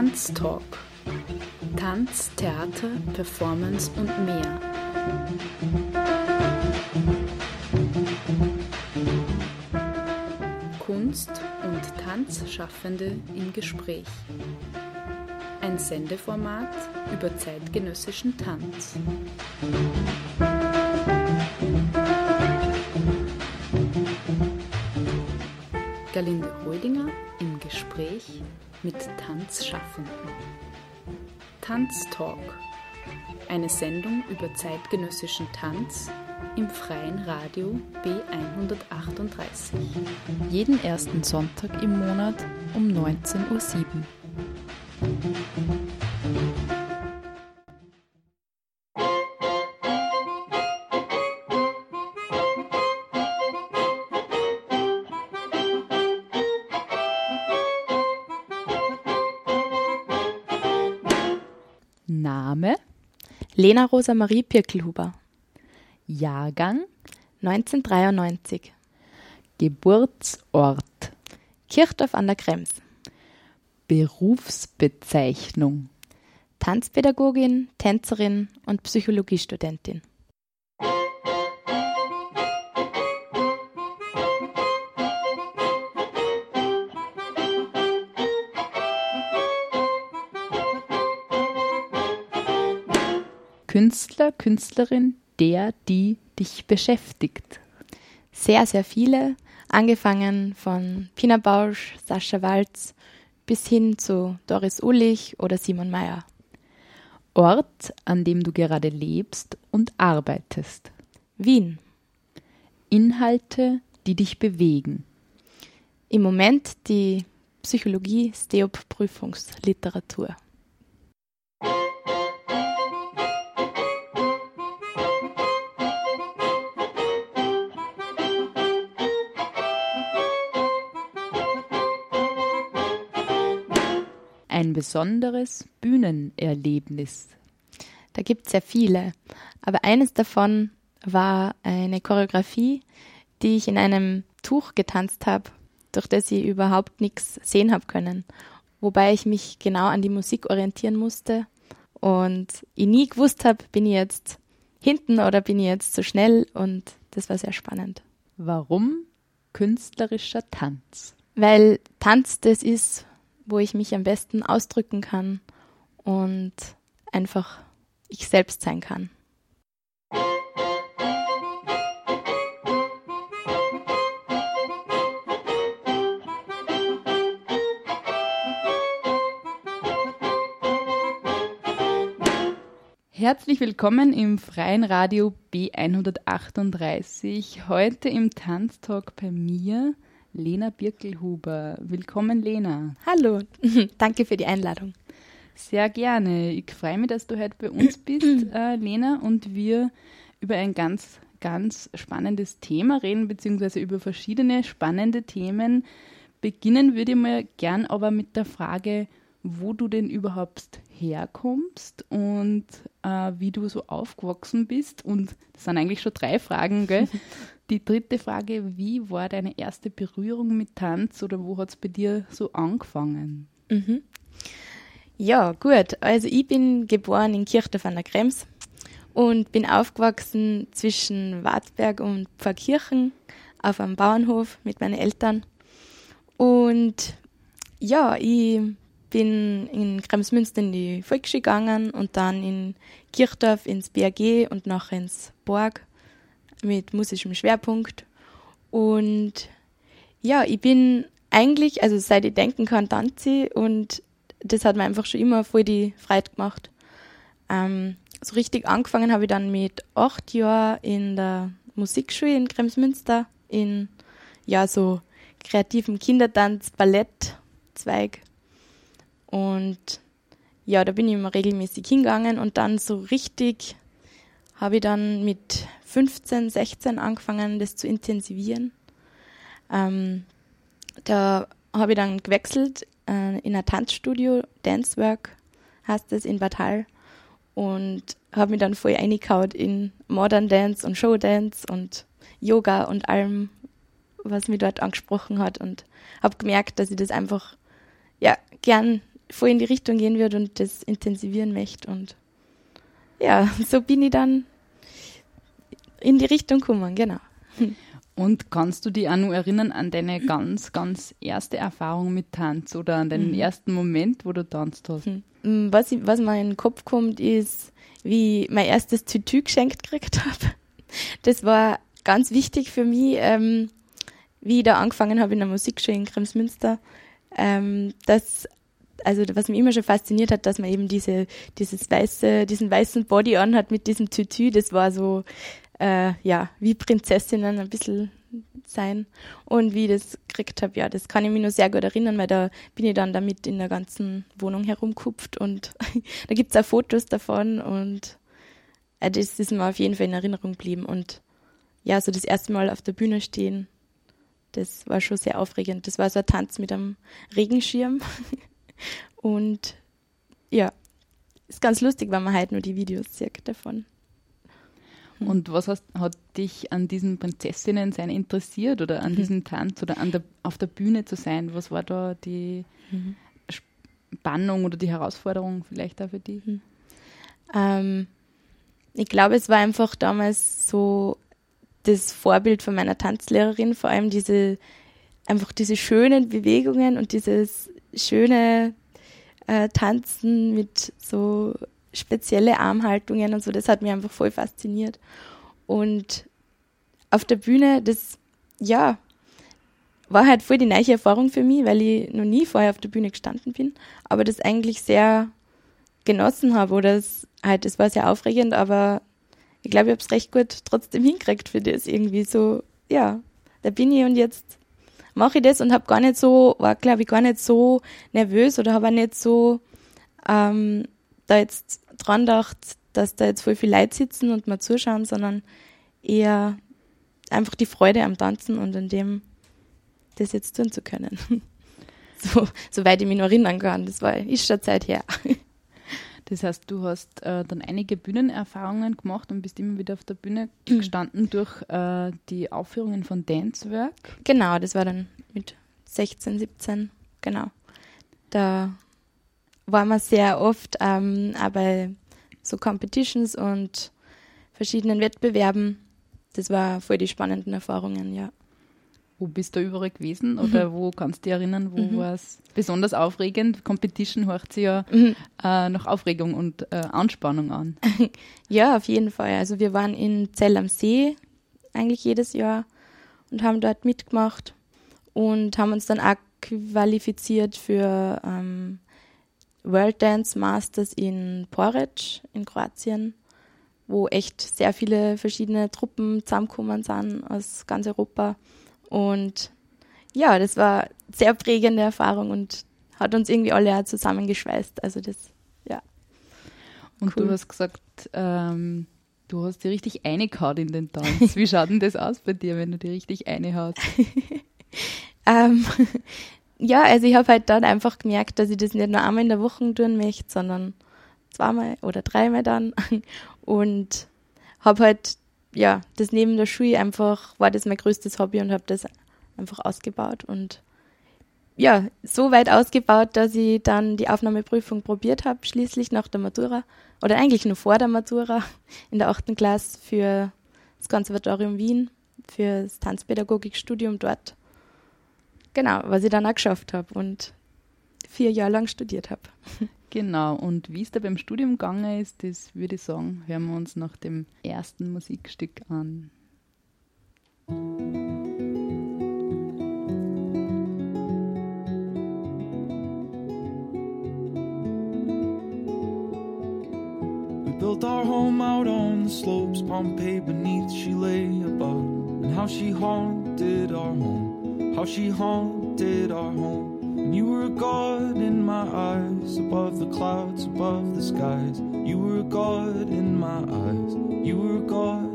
Tanztalk. Tanz, Theater, Performance und mehr. Kunst- und Tanzschaffende im Gespräch. Ein Sendeformat über zeitgenössischen Tanz. Galinde Holdinger im Gespräch mit Tanzschaffenden. Tanztalk. Eine Sendung über zeitgenössischen Tanz im freien Radio B138. Jeden ersten Sonntag im Monat um 19.07 Uhr. Lena Rosa Marie Pirkelhuber, Jahrgang, 1993, Geburtsort, Kirchdorf an der Krems, Berufsbezeichnung, Tanzpädagogin, Tänzerin und Psychologiestudentin. Künstler, Künstlerin, der, die dich beschäftigt. Sehr, sehr viele, angefangen von Pina Bausch, Sascha Walz bis hin zu Doris Ullich oder Simon Mayer. Ort, an dem du gerade lebst und arbeitest. Wien. Inhalte, die dich bewegen. Im Moment die Psychologie Ein besonderes Bühnenerlebnis. Da gibt es sehr viele, aber eines davon war eine Choreografie, die ich in einem Tuch getanzt habe, durch das ich überhaupt nichts sehen habe können. Wobei ich mich genau an die Musik orientieren musste und ich nie gewusst habe, bin ich jetzt hinten oder bin ich jetzt zu schnell und das war sehr spannend. Warum künstlerischer Tanz? Weil Tanz das ist, wo ich mich am besten ausdrücken kann und einfach ich selbst sein kann. Herzlich willkommen im freien Radio B138. Heute im Tanztalk bei mir Lena Birkelhuber. Willkommen, Lena. Hallo, danke für die Einladung. Sehr gerne. Ich freue mich, dass du heute bei uns bist, äh, Lena, und wir über ein ganz, ganz spannendes Thema reden, beziehungsweise über verschiedene spannende Themen. Beginnen würde ich mal gern aber mit der Frage, wo du denn überhaupt herkommst und äh, wie du so aufgewachsen bist. Und das sind eigentlich schon drei Fragen, gell? Die dritte Frage, wie war deine erste Berührung mit Tanz oder wo hat es bei dir so angefangen? Mhm. Ja, gut. Also ich bin geboren in Kirchdorf an der Krems und bin aufgewachsen zwischen Wartberg und Pfarrkirchen auf einem Bauernhof mit meinen Eltern. Und ja, ich bin in Kremsmünster in die Volksschule gegangen und dann in Kirchdorf ins BAG und nachher ins Borg mit musischem Schwerpunkt. Und ja, ich bin eigentlich, also seit ich denken kann, tanze und das hat mir einfach schon immer voll die Freude gemacht. Ähm, so richtig angefangen habe ich dann mit acht Jahren in der Musikschule in Kremsmünster in ja so kreativen Kindertanz, Ballett, Zweig. Und ja, da bin ich immer regelmäßig hingegangen und dann so richtig habe ich dann mit 15, 16 angefangen, das zu intensivieren. Ähm, da habe ich dann gewechselt äh, in ein Tanzstudio, Dancework heißt es in Bad Hall und habe mich dann voll eingehaut in Modern Dance und Show Dance und Yoga und allem, was mich dort angesprochen hat und habe gemerkt, dass ich das einfach ja gern voll in die Richtung gehen würde und das intensivieren möchte. Und ja, so bin ich dann in die Richtung gekommen, genau. Und kannst du dich auch noch erinnern an deine ganz, ganz erste Erfahrung mit Tanz oder an deinen mhm. ersten Moment, wo du tanzt hast? Mhm. Was, ich, was mir in den Kopf kommt, ist, wie ich mein erstes Tütü geschenkt gekriegt habe. Das war ganz wichtig für mich, ähm, wie ich da angefangen habe in der Musikschule in Kremsmünster, ähm, dass also was mich immer schon fasziniert hat, dass man eben diese, dieses weiße, diesen weißen Body an hat mit diesem Tütü, das war so, äh, ja, wie Prinzessinnen ein bisschen sein. Und wie ich das gekriegt habe, ja, das kann ich mich nur sehr gut erinnern, weil da bin ich dann damit in der ganzen Wohnung herumkupft und da gibt es auch Fotos davon und äh, das ist mir auf jeden Fall in Erinnerung geblieben. Und ja, so das erste Mal auf der Bühne stehen, das war schon sehr aufregend. Das war so ein Tanz mit einem Regenschirm. Und ja, ist ganz lustig, wenn man halt nur die Videos sieht davon. Hm. Und was hast, hat dich an diesen Prinzessinnen sein interessiert oder an mhm. diesem Tanz oder an der, auf der Bühne zu sein? Was war da die mhm. Spannung oder die Herausforderung vielleicht auch für dich? Mhm. Ähm, ich glaube, es war einfach damals so das Vorbild von meiner Tanzlehrerin, vor allem diese einfach diese schönen Bewegungen und dieses schöne äh, Tanzen mit so spezielle Armhaltungen und so, das hat mich einfach voll fasziniert. Und auf der Bühne, das, ja, war halt voll die neue Erfahrung für mich, weil ich noch nie vorher auf der Bühne gestanden bin, aber das eigentlich sehr genossen habe oder es halt, es war sehr aufregend, aber ich glaube, ich habe es recht gut trotzdem hingekriegt für das irgendwie so, ja, da bin ich und jetzt mache ich das und habe gar nicht so, war glaube ich gar nicht so nervös oder habe nicht so ähm, da jetzt dran gedacht, dass da jetzt voll viele Leute sitzen und mal zuschauen, sondern eher einfach die Freude am Tanzen und an dem, das jetzt tun zu können. so, soweit ich mich noch erinnern kann. Das war, ist schon Zeit her. Das heißt, du hast äh, dann einige Bühnenerfahrungen gemacht und bist immer wieder auf der Bühne gestanden durch äh, die Aufführungen von Dancework. Genau, das war dann mit 16, 17, genau. Da war man sehr oft ähm, auch bei so Competitions und verschiedenen Wettbewerben. Das war voll die spannenden Erfahrungen, ja. Wo bist du überall gewesen oder mhm. wo kannst du dich erinnern, wo mhm. war es besonders aufregend? Competition hört sich ja mhm. äh, nach Aufregung und äh, Anspannung an. ja, auf jeden Fall. Also wir waren in Zell am See eigentlich jedes Jahr und haben dort mitgemacht und haben uns dann auch qualifiziert für ähm, World Dance Masters in Porridge in Kroatien, wo echt sehr viele verschiedene Truppen zusammengekommen sind aus ganz Europa. Und ja, das war eine sehr prägende Erfahrung und hat uns irgendwie alle auch zusammengeschweißt. Also das, ja. Und cool. du hast gesagt, ähm, du hast die richtig eingehaut in den Tanz. Wie schaut denn das aus bei dir, wenn du die richtig eine ähm, ja, also ich habe halt dann einfach gemerkt, dass ich das nicht nur einmal in der Woche tun möchte, sondern zweimal oder dreimal dann. Und habe halt ja, das neben der Schule einfach war das mein größtes Hobby und habe das einfach ausgebaut und ja, so weit ausgebaut, dass ich dann die Aufnahmeprüfung probiert habe, schließlich nach der Matura oder eigentlich nur vor der Matura in der achten Klasse für das Konservatorium Wien, für das Tanzpädagogikstudium dort. Genau, was ich dann auch geschafft habe und vier Jahre lang studiert habe. Genau, und wie es da beim Studium gegangen ist, das würde ich sagen, hören wir uns nach dem ersten Musikstück an. We built our home out on the slopes, Pompeii beneath she lay above, and how she haunted our home, how she haunted our home. And you were a god in my eyes, above the clouds, above the skies. You were a god in my eyes, you were a god.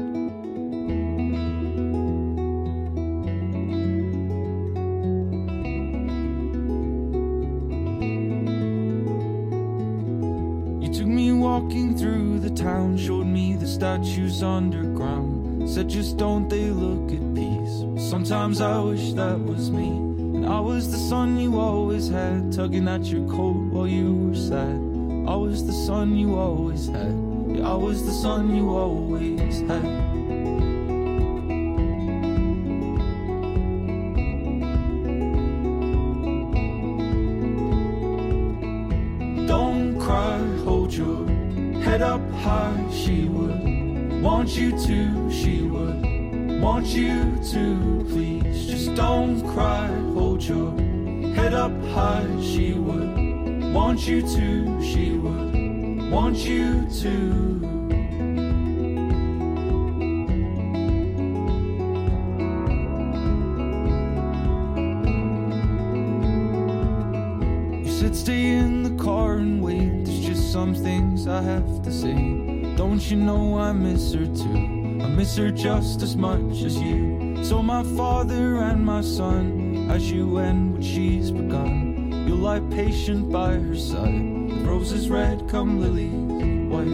You took me walking through the town, showed me the statues underground. Said, just don't they look at peace? Sometimes I wish that was me. And I was the son you always had, tugging at your coat while you were sad. I was the son you always had. Yeah, I was the son you always had. Don't cry, hold your head up high. She would want you to, she would want you to. Please just don't cry, hold your head up high. She would want you to, she would want you to. You said stay in the car and wait. There's just some things I have to say. Don't you know I miss her too? Miss her just as much as you. So my father and my son, as you end what she's begun, you'll lie patient by her side. With roses red come lilies white.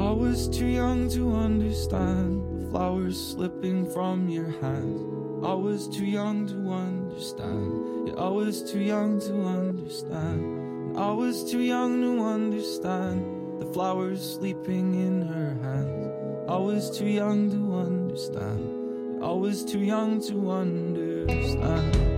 I was too young to understand the flowers slipping from your hands. I was too young to understand. I was too young to understand. I was too young to understand the flowers sleeping in her hands. I was too young to understand. I was too young to understand.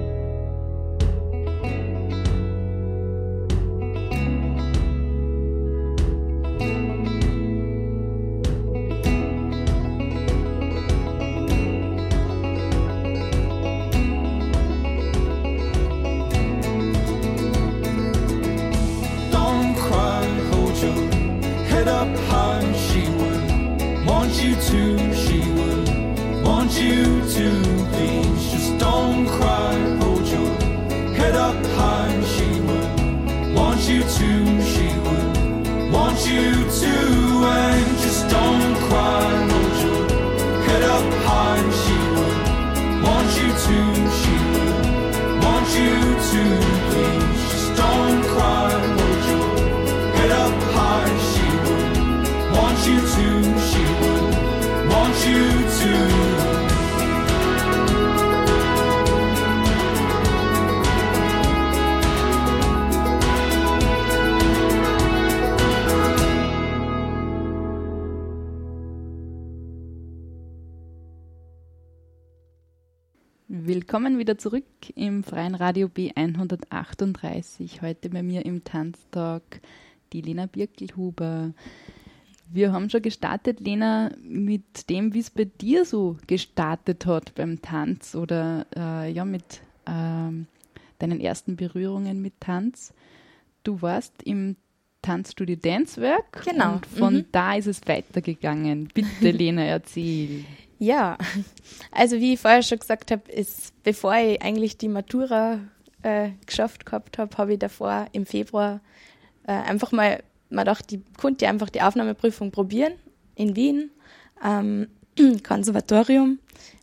Wieder zurück im Freien Radio B138. Heute bei mir im Tanztalk die Lena Birkelhuber. Wir haben schon gestartet, Lena, mit dem, wie es bei dir so gestartet hat beim Tanz oder äh, ja mit ähm, deinen ersten Berührungen mit Tanz. Du warst im Tanzstudio Dancewerk Genau, und von mhm. da ist es weitergegangen. Bitte, Lena, erzähl. Ja, also wie ich vorher schon gesagt habe, ist, bevor ich eigentlich die Matura äh, geschafft gehabt habe, habe ich davor im Februar äh, einfach mal, man dachte, ich konnte einfach die Aufnahmeprüfung probieren in Wien, ähm, Konservatorium,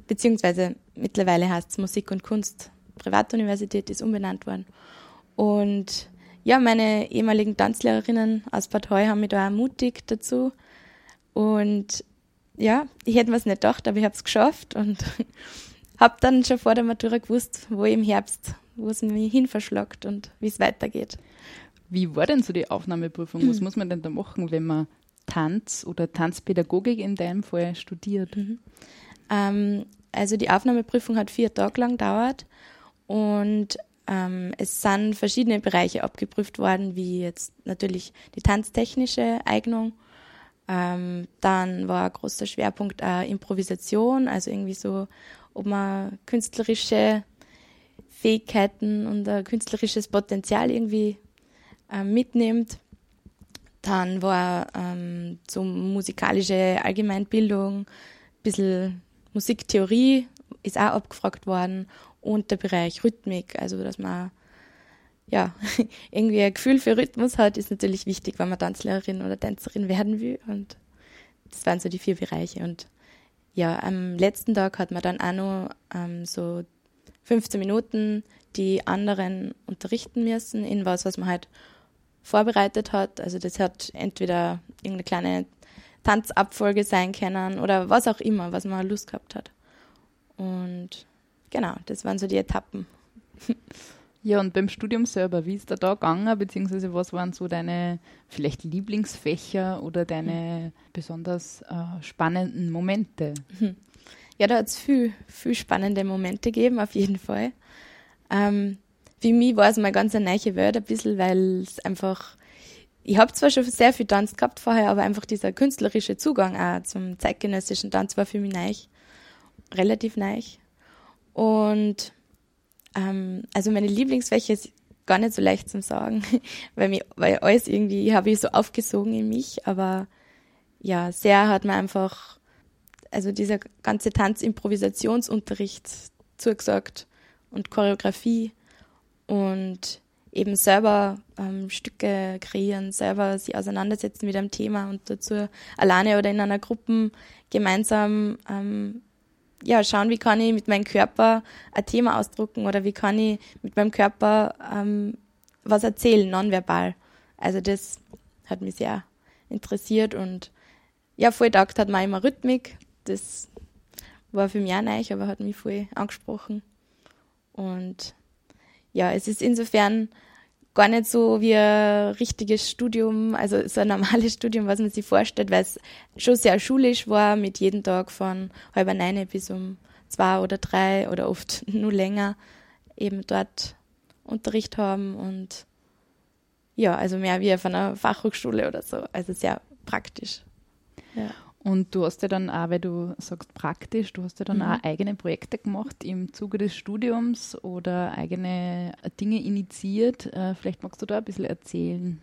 beziehungsweise mittlerweile heißt es Musik und Kunst Privatuniversität, ist umbenannt worden. Und ja, meine ehemaligen Tanzlehrerinnen aus Bad Heu haben mich da ermutigt dazu. Und ja, ich hätte mir's nicht gedacht, aber ich habe es geschafft und habe dann schon vor der Matura gewusst, wo ich im Herbst, wo es mich hin verschlagt und wie es weitergeht. Wie war denn so die Aufnahmeprüfung? Was muss man denn da machen, wenn man Tanz oder Tanzpädagogik in deinem Fall studiert? Ähm, also die Aufnahmeprüfung hat vier Tage lang gedauert und ähm, es sind verschiedene Bereiche abgeprüft worden, wie jetzt natürlich die tanztechnische Eignung. Ähm, dann war ein großer Schwerpunkt auch Improvisation, also irgendwie so, ob man künstlerische Fähigkeiten und ein künstlerisches Potenzial irgendwie ähm, mitnimmt. Dann war ähm, so musikalische Allgemeinbildung, ein bisschen Musiktheorie ist auch abgefragt worden und der Bereich Rhythmik, also dass man ja irgendwie ein Gefühl für Rhythmus hat, ist natürlich wichtig, wenn man Tanzlehrerin oder Tänzerin werden will und das waren so die vier Bereiche und ja, am letzten Tag hat man dann auch noch ähm, so 15 Minuten die anderen unterrichten müssen in was, was man halt vorbereitet hat. Also das hat entweder irgendeine kleine Tanzabfolge sein können oder was auch immer, was man Lust gehabt hat. Und genau, das waren so die Etappen. Ja, und beim Studium selber, wie ist da da gegangen, beziehungsweise was waren so deine vielleicht Lieblingsfächer oder deine besonders äh, spannenden Momente? Ja, da hat es viel, viel spannende Momente gegeben, auf jeden Fall. Ähm, für mich war es mal ganz eine neue Welt ein bisschen, weil es einfach, ich habe zwar schon sehr viel Tanz gehabt vorher, aber einfach dieser künstlerische Zugang auch zum zeitgenössischen Tanz war für mich neu, relativ neu. Und ähm, also meine Lieblingsfläche ist gar nicht so leicht zu sagen, weil, mich, weil alles irgendwie habe ich so aufgesogen in mich, aber ja, sehr hat man einfach, also dieser ganze Tanzimprovisationsunterricht zugesagt und Choreografie und eben selber ähm, Stücke kreieren, selber sich auseinandersetzen mit einem Thema und dazu alleine oder in einer Gruppe gemeinsam ähm, ja, schauen, wie kann ich mit meinem Körper ein Thema ausdrucken oder wie kann ich mit meinem Körper ähm, was erzählen, nonverbal. Also das hat mich sehr interessiert und ja, voll taugt hat mir immer Rhythmik. Das war für mich auch neu, aber hat mich voll angesprochen. Und ja, es ist insofern gar nicht so wie ein richtiges Studium, also so ein normales Studium, was man sich vorstellt, weil es schon sehr schulisch war, mit jedem Tag von halb neun bis um zwei oder drei oder oft nur länger eben dort Unterricht haben und ja, also mehr wie auf einer Fachhochschule oder so, also sehr praktisch. Ja. Und du hast ja dann auch, weil du sagst praktisch, du hast ja dann mhm. auch eigene Projekte gemacht im Zuge des Studiums oder eigene Dinge initiiert. Äh, vielleicht magst du da ein bisschen erzählen.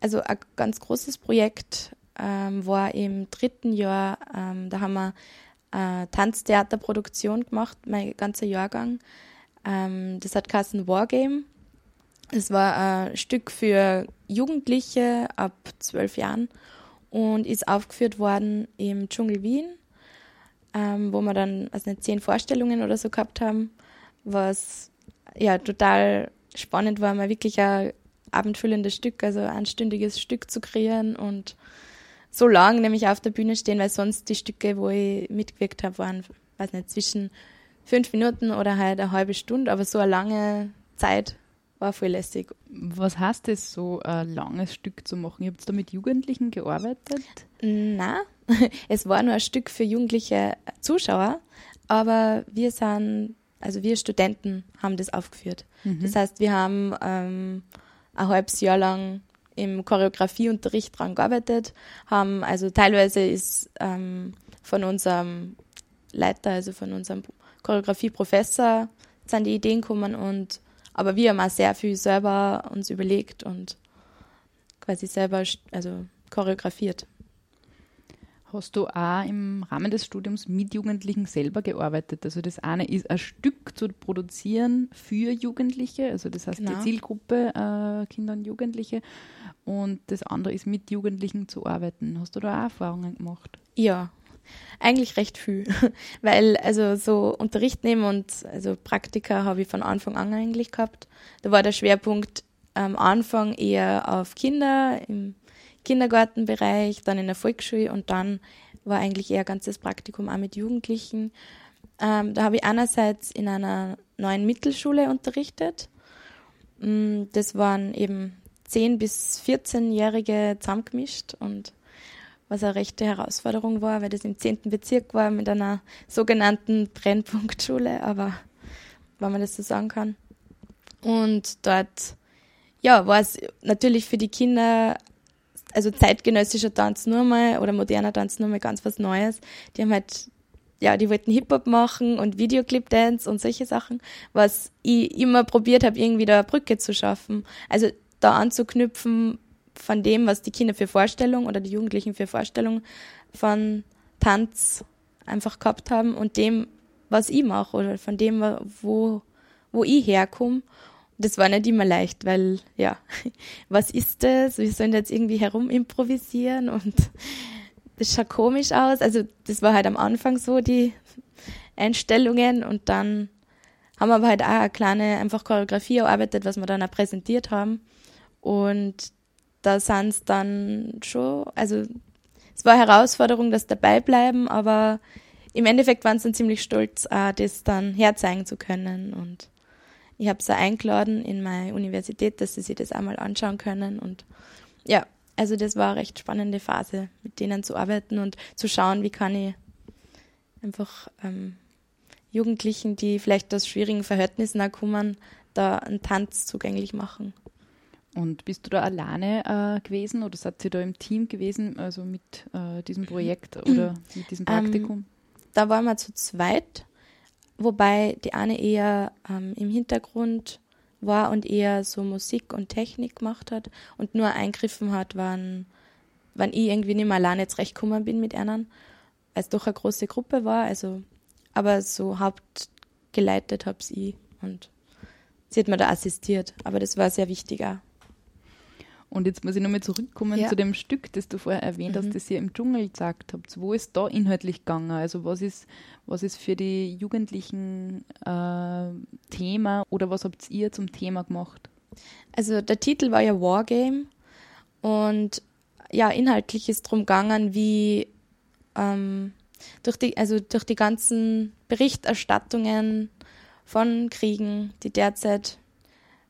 Also ein ganz großes Projekt ähm, war im dritten Jahr, ähm, da haben wir äh, Tanztheaterproduktion gemacht, mein ganzer Jahrgang. Ähm, das hat Kassen Wargame. Es war ein Stück für Jugendliche ab zwölf Jahren und ist aufgeführt worden im Dschungel Wien, ähm, wo wir dann also nicht zehn Vorstellungen oder so gehabt haben, was ja total spannend war, mal wirklich ein abendfüllendes Stück, also ein einstündiges Stück zu kreieren und so lang nämlich auf der Bühne stehen, weil sonst die Stücke, wo ich mitgewirkt habe, waren, weiß nicht, zwischen fünf Minuten oder halt eine halbe Stunde, aber so eine lange Zeit war voll lässig. Was heißt es, so ein langes Stück zu machen? Ihr habt da mit Jugendlichen gearbeitet? Nein, es war nur ein Stück für jugendliche Zuschauer, aber wir sind, also wir Studenten haben das aufgeführt. Mhm. Das heißt, wir haben ähm, ein halbes Jahr lang im Choreografieunterricht dran gearbeitet, haben, also teilweise ist ähm, von unserem Leiter, also von unserem Choreografieprofessor, sind die Ideen gekommen und aber wir haben auch sehr viel selber uns überlegt und quasi selber also choreografiert. Hast du auch im Rahmen des Studiums mit Jugendlichen selber gearbeitet? Also das eine ist ein Stück zu produzieren für Jugendliche, also das heißt genau. die Zielgruppe äh, Kinder und Jugendliche. Und das andere ist mit Jugendlichen zu arbeiten. Hast du da auch Erfahrungen gemacht? Ja, eigentlich recht viel, weil also so Unterricht nehmen und also Praktika habe ich von Anfang an eigentlich gehabt. Da war der Schwerpunkt am Anfang eher auf Kinder im Kindergartenbereich, dann in der Volksschule und dann war eigentlich eher ganzes Praktikum auch mit Jugendlichen. Ähm, da habe ich einerseits in einer neuen Mittelschule unterrichtet. Mm, das waren eben 10- bis 14-Jährige zusammengemischt und was eine rechte Herausforderung war, weil das im 10. Bezirk war mit einer sogenannten Brennpunktschule, aber wenn man das so sagen kann. Und dort, ja, war es natürlich für die Kinder, also zeitgenössischer Tanz nur mal oder moderner Tanz nur mal ganz was Neues. Die haben halt, ja, die wollten Hip-Hop machen und Videoclip-Dance und solche Sachen, was ich immer probiert habe, irgendwie da eine Brücke zu schaffen. Also da anzuknüpfen, von dem, was die Kinder für Vorstellungen oder die Jugendlichen für Vorstellungen von Tanz einfach gehabt haben und dem, was ich mache oder von dem, wo, wo ich herkomme. Das war nicht immer leicht, weil, ja, was ist das? Wir sollen jetzt irgendwie herum improvisieren und das schaut komisch aus. Also, das war halt am Anfang so die Einstellungen und dann haben wir aber halt auch eine kleine einfach Choreografie erarbeitet, was wir dann auch präsentiert haben. Und da sind es dann schon, also es war Herausforderung, dass dabei bleiben, aber im Endeffekt waren sie dann ziemlich stolz, äh, das dann herzeigen zu können. Und ich habe sie eingeladen in meine Universität, dass sie sich das einmal anschauen können. Und ja, also das war eine recht spannende Phase, mit denen zu arbeiten und zu schauen, wie kann ich einfach ähm, Jugendlichen, die vielleicht aus schwierigen Verhältnissen auch kommen, da einen Tanz zugänglich machen. Und bist du da alleine äh, gewesen oder seid ihr da im Team gewesen, also mit äh, diesem Projekt oder mit diesem Praktikum? Ähm, da waren wir zu zweit, wobei die eine eher ähm, im Hintergrund war und eher so Musik und Technik gemacht hat und nur eingriffen hat, wann, wann ich irgendwie nicht mehr alleine zurechtgekommen bin mit anderen, weil es doch eine große Gruppe war. Also, aber so hauptgeleitet habe ich und sie hat mir da assistiert. Aber das war sehr wichtig auch. Und jetzt muss ich nochmal zurückkommen ja. zu dem Stück, das du vorher erwähnt hast, mhm. das ihr im Dschungel gesagt habt. Wo ist da inhaltlich gegangen? Also was ist, was ist für die Jugendlichen äh, Thema oder was habt ihr zum Thema gemacht? Also der Titel war ja Wargame und ja, inhaltlich ist darum gegangen, wie ähm, durch, die, also durch die ganzen Berichterstattungen von Kriegen, die derzeit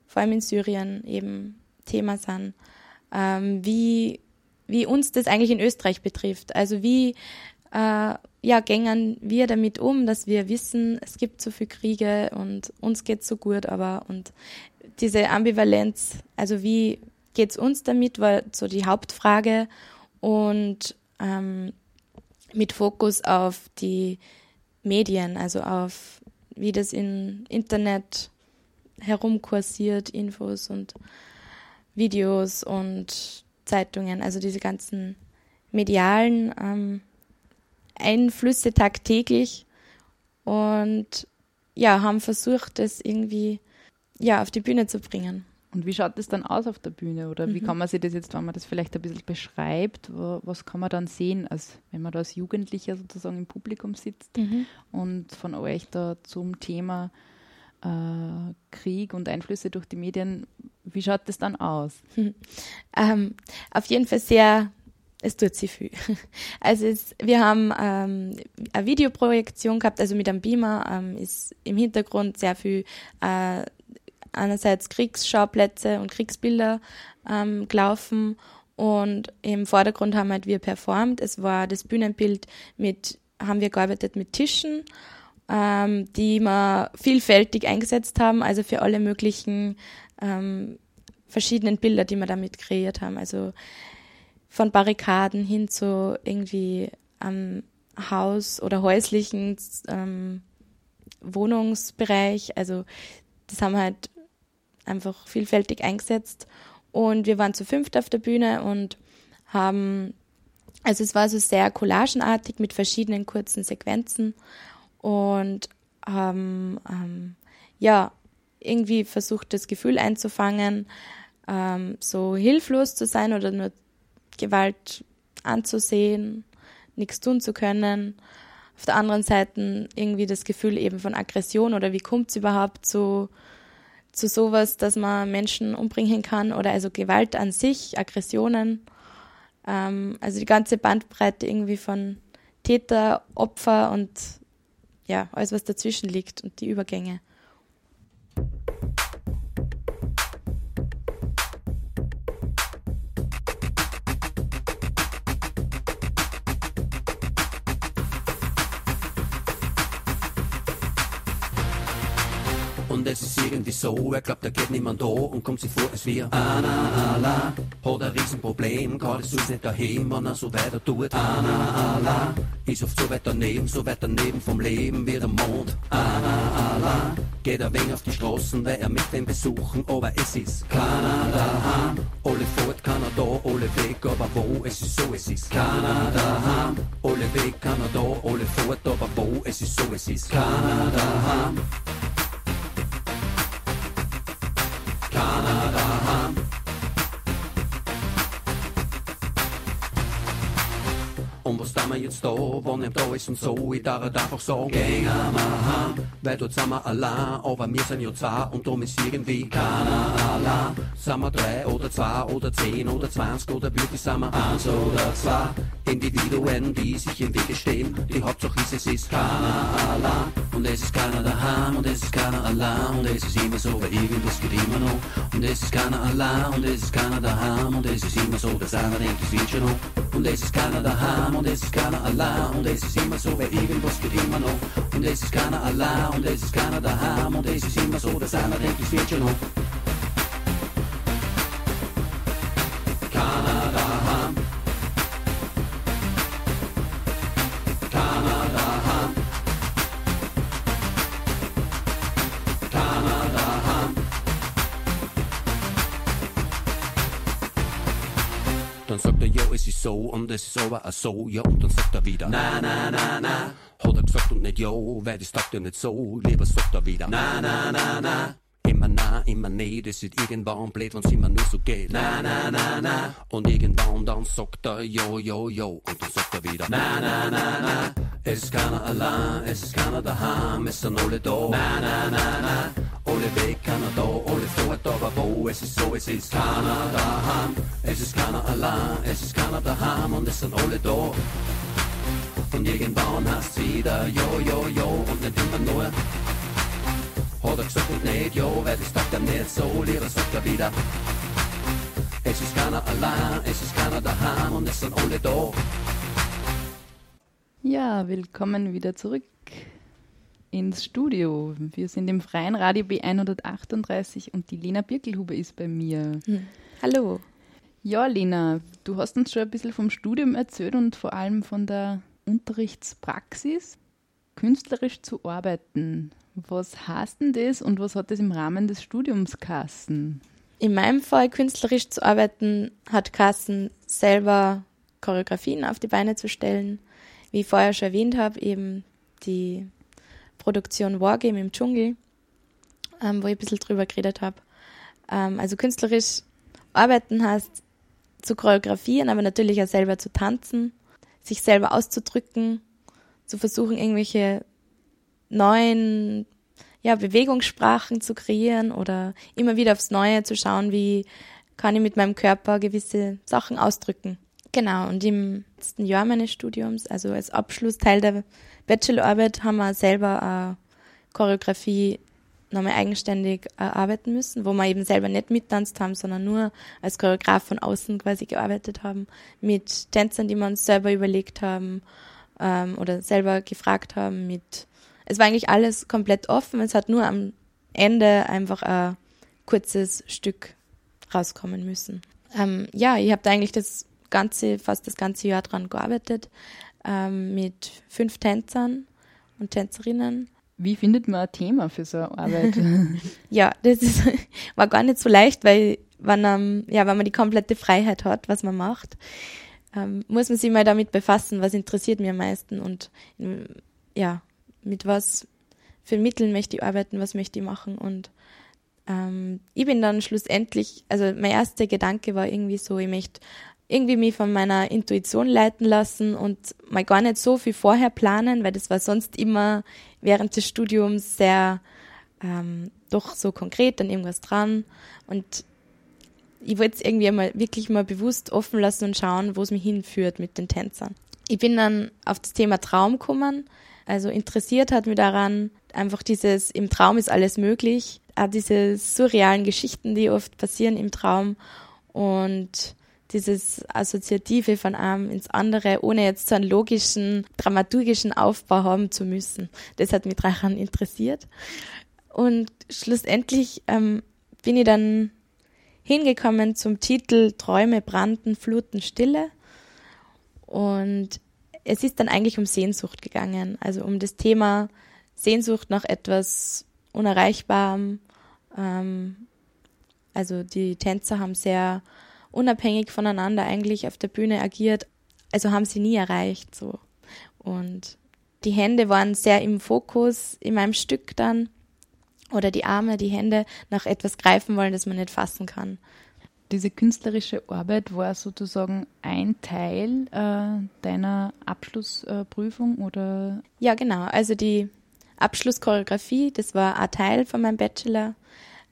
vor allem in Syrien eben Thema sind, ähm, wie, wie uns das eigentlich in Österreich betrifft. Also wie äh, ja, gängen wir damit um, dass wir wissen, es gibt so viele Kriege und uns geht so gut, aber und diese Ambivalenz, also wie geht es uns damit, war so die Hauptfrage und ähm, mit Fokus auf die Medien, also auf wie das im Internet herumkursiert, Infos und Videos und Zeitungen, also diese ganzen medialen ähm, Einflüsse tagtäglich und ja, haben versucht, das irgendwie ja, auf die Bühne zu bringen. Und wie schaut das dann aus auf der Bühne? Oder mhm. wie kann man sich das jetzt, wenn man das vielleicht ein bisschen beschreibt, was kann man dann sehen, als wenn man da als Jugendlicher sozusagen im Publikum sitzt mhm. und von euch da zum Thema äh, Krieg und Einflüsse durch die Medien, wie schaut das dann aus? Ähm, auf jeden Fall sehr, es tut sich viel. Also es, wir haben ähm, eine Videoprojektion gehabt, also mit einem Beamer ähm, ist im Hintergrund sehr viel äh, einerseits Kriegsschauplätze und Kriegsbilder ähm, gelaufen und im Vordergrund haben halt wir performt. Es war das Bühnenbild mit, haben wir gearbeitet mit Tischen ähm, die wir vielfältig eingesetzt haben, also für alle möglichen ähm, verschiedenen Bilder, die wir damit kreiert haben. Also von Barrikaden hin zu irgendwie am Haus oder häuslichen ähm, Wohnungsbereich. Also das haben wir halt einfach vielfältig eingesetzt. Und wir waren zu fünft auf der Bühne und haben, also es war so sehr collagenartig mit verschiedenen kurzen Sequenzen und haben ähm, ja irgendwie versucht, das Gefühl einzufangen, ähm, so hilflos zu sein oder nur Gewalt anzusehen, nichts tun zu können. Auf der anderen Seite irgendwie das Gefühl eben von Aggression oder wie kommt es überhaupt zu, zu sowas, dass man Menschen umbringen kann oder also Gewalt an sich, Aggressionen. Ähm, also die ganze Bandbreite irgendwie von Täter, Opfer und ja, alles, was dazwischen liegt und die Übergänge. Irgendwie so, er glaubt, da geht niemand da und kommt sich vor, als wir Anna Allah hat ein Riesenproblem, kann es uns nicht daheim, wenn er so weiter tut. Anna Allah ist oft so weit daneben, so weit daneben vom Leben wie der Mond. Anna Allah geht er wenig auf die Straßen, weil er mit dem besuchen, aber es ist Kanada, alle fort, Kanada, alle weg, aber wo, es ist so, es ist Kanada, alle weg, Kanada, alle fort, aber wo, es ist so, es ist Kanada. 나가. Und was tun wir jetzt da, wann ihm da ist und so, ich darf einfach sagen, gehen wir heim, weil dort sind wir allein, aber wir sind ja zwei und darum ist irgendwie keiner allein. Sind wir drei oder zwei oder zehn oder zwanzig oder wirklich sind wir eins oder zwei Individuen, die sich im Wege stehen, die Hauptsache ist, es ist keiner allein. Und es ist keiner daheim und es ist keiner allein und es ist immer so, weil irgendwas geht immer noch. Und es ist keiner allein und es ist keiner daheim und es ist immer so, dass einer denkt, es wird schon noch. Und es ist keiner daheim und es ist keiner allein und es ist immer so, weil irgendwas geht immer noch. Und es ist keiner allein und es ist keiner daheim und es ist immer so, dass einer denkt, es wird schon noch. Er, ja, es ist so und es ist aber auch so, ja, und dann sagt er wieder, na, na, na, na. Hat er gesagt und nicht ja, weil das taugt ja nicht so, lieber sagt er wieder, na, na, na, na. Immer na, immer nee, das ist irgendwann blöd, wenn's immer nur so geht. Na, na, na, na. Und irgendwann dann sagt er, jo, jo, jo. Und dann sagt er wieder, na, na, na, na. Es ist keiner allein, es ist keiner daheim, es sind alle da. Na, na, na, na. Alle weg, keiner da, alle fort, aber wo? Es ist so, es ist keiner daheim. Es ist keiner allein, es ist keiner daheim und es sind alle da. Und irgendwann hast wieder, jo, jo, jo, und nicht immer nur. Hat er gesagt und nicht, jo, weil das taugt er nicht so, lieber sagt er wieder. Es ist keiner allein, es ist keiner daheim und es sind alle da. Ja, willkommen wieder zurück ins Studio. Wir sind im freien Radio B138 und die Lena Birkelhuber ist bei mir. Hm. Hallo. Ja, Lena, du hast uns schon ein bisschen vom Studium erzählt und vor allem von der Unterrichtspraxis, künstlerisch zu arbeiten. Was heißt denn das und was hat das im Rahmen des Studiums Kassen? In meinem Fall künstlerisch zu arbeiten, hat Carsten selber Choreografien auf die Beine zu stellen. Wie ich vorher schon erwähnt habe, eben die Produktion Wargame im Dschungel, ähm, wo ich ein bisschen drüber geredet habe. Ähm, also künstlerisch arbeiten heißt zu choreografieren, aber natürlich auch selber zu tanzen, sich selber auszudrücken, zu versuchen, irgendwelche neuen ja, Bewegungssprachen zu kreieren oder immer wieder aufs Neue zu schauen, wie kann ich mit meinem Körper gewisse Sachen ausdrücken. Genau, und im letzten Jahr meines Studiums, also als Abschlussteil der Bachelorarbeit, haben wir selber äh, Choreografie nochmal eigenständig erarbeiten müssen, wo wir eben selber nicht mittanzt haben, sondern nur als Choreograf von außen quasi gearbeitet haben, mit Tänzern, die wir uns selber überlegt haben ähm, oder selber gefragt haben, mit es war eigentlich alles komplett offen, es hat nur am Ende einfach ein kurzes Stück rauskommen müssen. Ähm, ja, ich habe eigentlich das ganze, fast das ganze Jahr dran gearbeitet, ähm, mit fünf Tänzern und Tänzerinnen. Wie findet man ein Thema für so eine Arbeit? Ja, das ist, war gar nicht so leicht, weil wenn, ähm, ja, wenn man die komplette Freiheit hat, was man macht, ähm, muss man sich mal damit befassen, was interessiert mir am meisten und ähm, ja, mit was für Mitteln möchte ich arbeiten, was möchte ich machen und ähm, ich bin dann schlussendlich, also mein erster Gedanke war irgendwie so, ich möchte irgendwie mich von meiner Intuition leiten lassen und mal gar nicht so viel vorher planen, weil das war sonst immer während des Studiums sehr ähm, doch so konkret an irgendwas dran. Und ich wollte es irgendwie mal wirklich mal bewusst offen lassen und schauen, wo es mich hinführt mit den Tänzern. Ich bin dann auf das Thema Traum gekommen, also interessiert hat mich daran einfach dieses im Traum ist alles möglich, auch diese surrealen Geschichten, die oft passieren im Traum. Und dieses Assoziative von einem ins andere, ohne jetzt so einen logischen, dramaturgischen Aufbau haben zu müssen. Das hat mich daran interessiert. Und schlussendlich ähm, bin ich dann hingekommen zum Titel Träume brannten, Fluten, Stille. Und es ist dann eigentlich um Sehnsucht gegangen, also um das Thema Sehnsucht nach etwas Unerreichbarem. Ähm, also die Tänzer haben sehr unabhängig voneinander eigentlich auf der Bühne agiert, also haben sie nie erreicht so. Und die Hände waren sehr im Fokus in meinem Stück dann oder die Arme, die Hände nach etwas greifen wollen, das man nicht fassen kann. diese künstlerische Arbeit war sozusagen ein Teil äh, deiner Abschlussprüfung oder? Ja, genau. Also die Abschlusschoreografie, das war ein Teil von meinem Bachelor.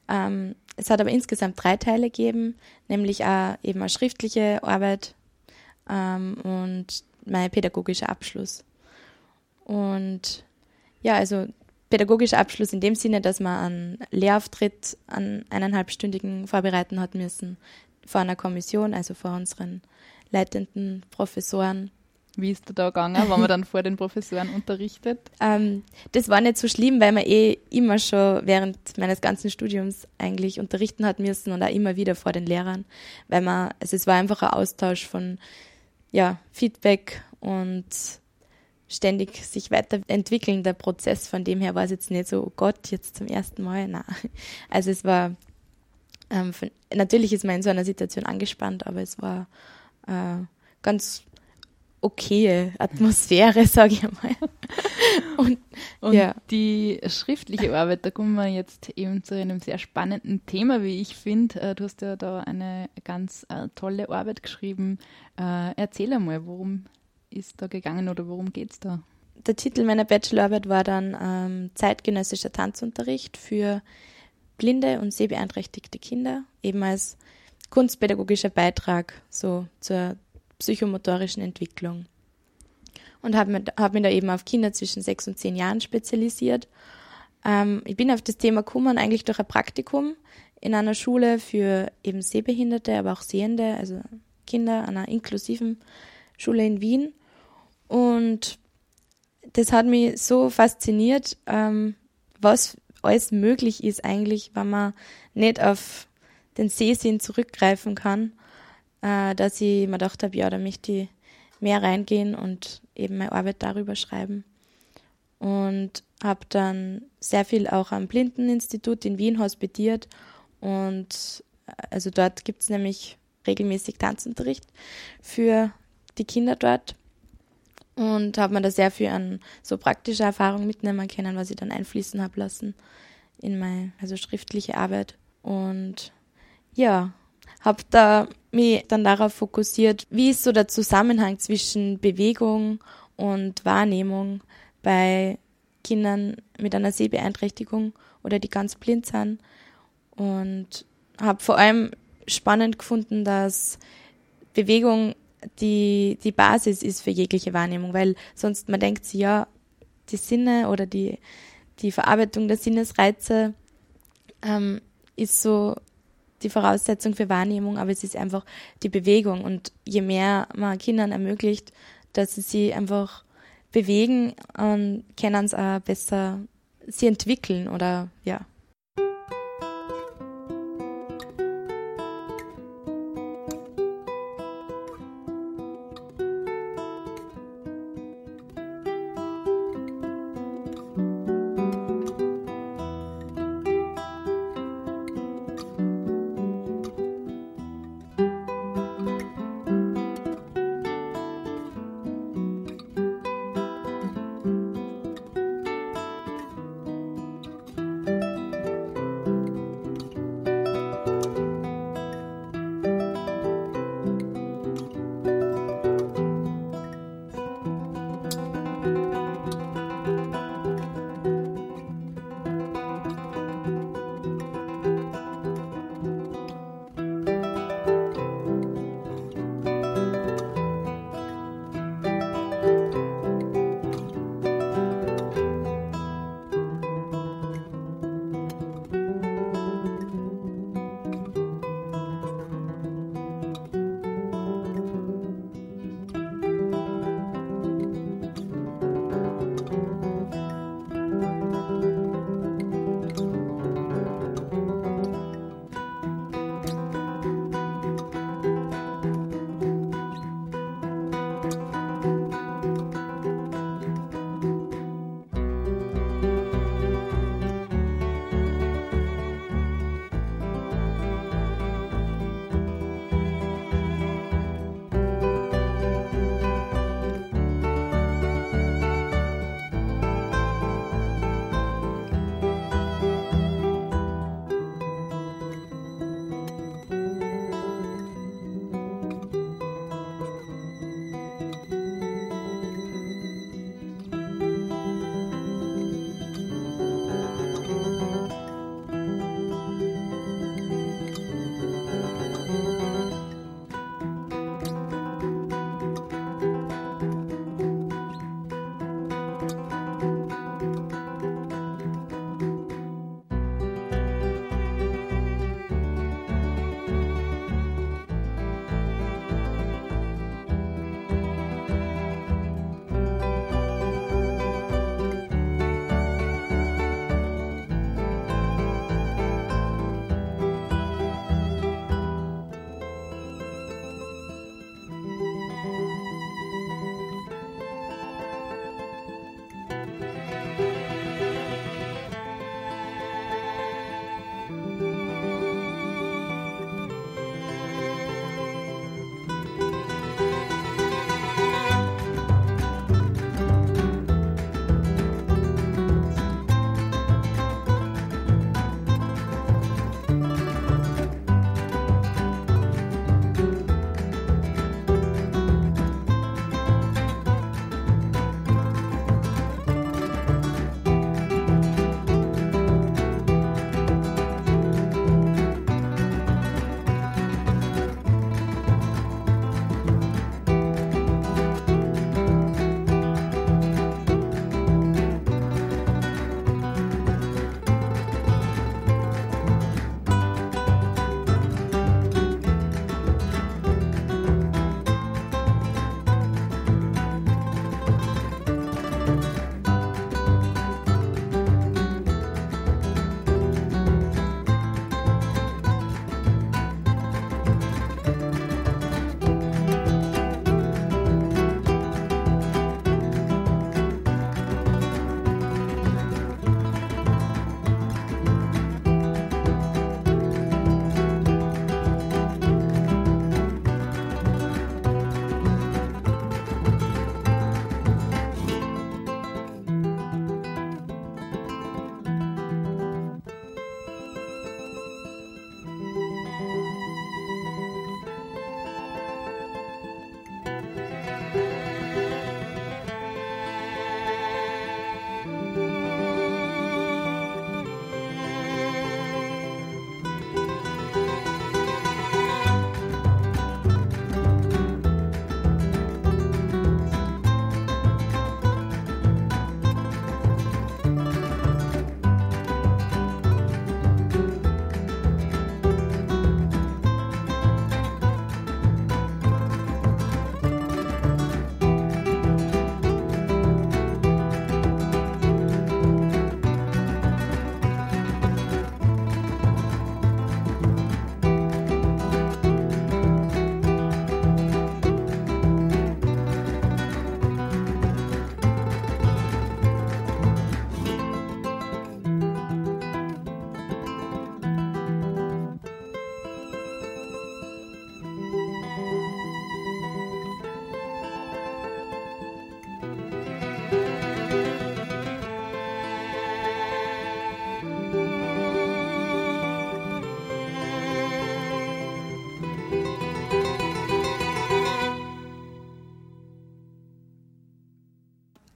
Ähm, es hat aber insgesamt drei Teile gegeben, nämlich auch eben eine schriftliche Arbeit ähm, und mein pädagogischer Abschluss. Und ja, also pädagogischer Abschluss in dem Sinne, dass man einen Lehrauftritt an eineinhalbstündigen vorbereiten hat müssen vor einer Kommission, also vor unseren leitenden Professoren. Wie ist da gegangen, wenn man dann vor den Professoren unterrichtet? Ähm, das war nicht so schlimm, weil man eh immer schon während meines ganzen Studiums eigentlich unterrichten hat müssen und auch immer wieder vor den Lehrern, weil man, also es war einfach ein Austausch von ja, Feedback und ständig sich weiterentwickelnder Prozess. Von dem her war es jetzt nicht so, oh Gott, jetzt zum ersten Mal. Nein. Also es war, ähm, von, natürlich ist man in so einer Situation angespannt, aber es war äh, ganz okaye Atmosphäre, sage ich mal. Und, und ja. die schriftliche Arbeit, da kommen wir jetzt eben zu einem sehr spannenden Thema, wie ich finde. Äh, du hast ja da eine ganz äh, tolle Arbeit geschrieben. Äh, erzähl einmal, worum ist da gegangen oder worum geht es da? Der Titel meiner Bachelorarbeit war dann ähm, Zeitgenössischer Tanzunterricht für blinde und sehbeeinträchtigte Kinder, eben als kunstpädagogischer Beitrag so zur psychomotorischen Entwicklung. Und habe mich, hab mich da eben auf Kinder zwischen sechs und zehn Jahren spezialisiert. Ähm, ich bin auf das Thema gekommen eigentlich durch ein Praktikum in einer Schule für eben Sehbehinderte, aber auch Sehende, also Kinder, einer inklusiven Schule in Wien. Und das hat mich so fasziniert, ähm, was alles möglich ist eigentlich, wenn man nicht auf den Sehsinn zurückgreifen kann, äh, dass ich mir gedacht habe, ja, da möchte ich mehr reingehen und eben meine Arbeit darüber schreiben. Und habe dann sehr viel auch am Blindeninstitut in Wien hospitiert. Und äh, also dort gibt es nämlich regelmäßig Tanzunterricht für die Kinder dort. Und habe mir da sehr viel an so praktischer Erfahrung mitnehmen können, was ich dann einfließen habe lassen in meine also schriftliche Arbeit. Und ja, habe da mich dann darauf fokussiert, wie ist so der Zusammenhang zwischen Bewegung und Wahrnehmung bei Kindern mit einer Sehbeeinträchtigung oder die ganz blind sind? Und habe vor allem spannend gefunden, dass Bewegung die, die Basis ist für jegliche Wahrnehmung, weil sonst man denkt sich, ja, die Sinne oder die, die Verarbeitung der Sinnesreize ähm, ist so die Voraussetzung für Wahrnehmung, aber es ist einfach die Bewegung. Und je mehr man Kindern ermöglicht, dass sie sich einfach bewegen, ähm, können sie auch besser sie entwickeln oder ja.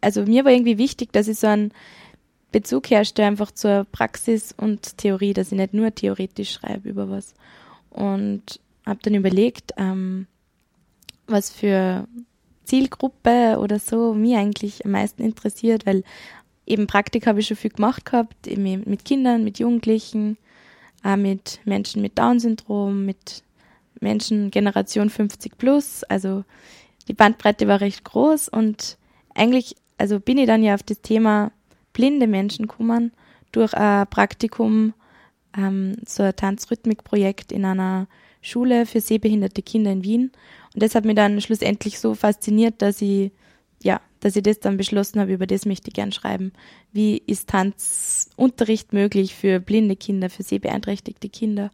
Also mir war irgendwie wichtig, dass ich so einen Bezug herrschte einfach zur Praxis und Theorie, dass ich nicht nur theoretisch schreibe über was. Und habe dann überlegt, ähm, was für Zielgruppe oder so mich eigentlich am meisten interessiert, weil eben Praktik habe ich schon viel gemacht gehabt, eben mit Kindern, mit Jugendlichen, auch mit Menschen mit Down-Syndrom, mit Menschen Generation 50 plus. Also die Bandbreite war recht groß und eigentlich, also bin ich dann ja auf das Thema blinde Menschen gekommen durch ein Praktikum, ähm, so ein Tanzrhythmikprojekt in einer Schule für sehbehinderte Kinder in Wien. Und das hat mich dann schlussendlich so fasziniert, dass ich, ja, dass ich das dann beschlossen habe, über das möchte ich gern schreiben. Wie ist Tanzunterricht möglich für blinde Kinder, für sehbeeinträchtigte Kinder?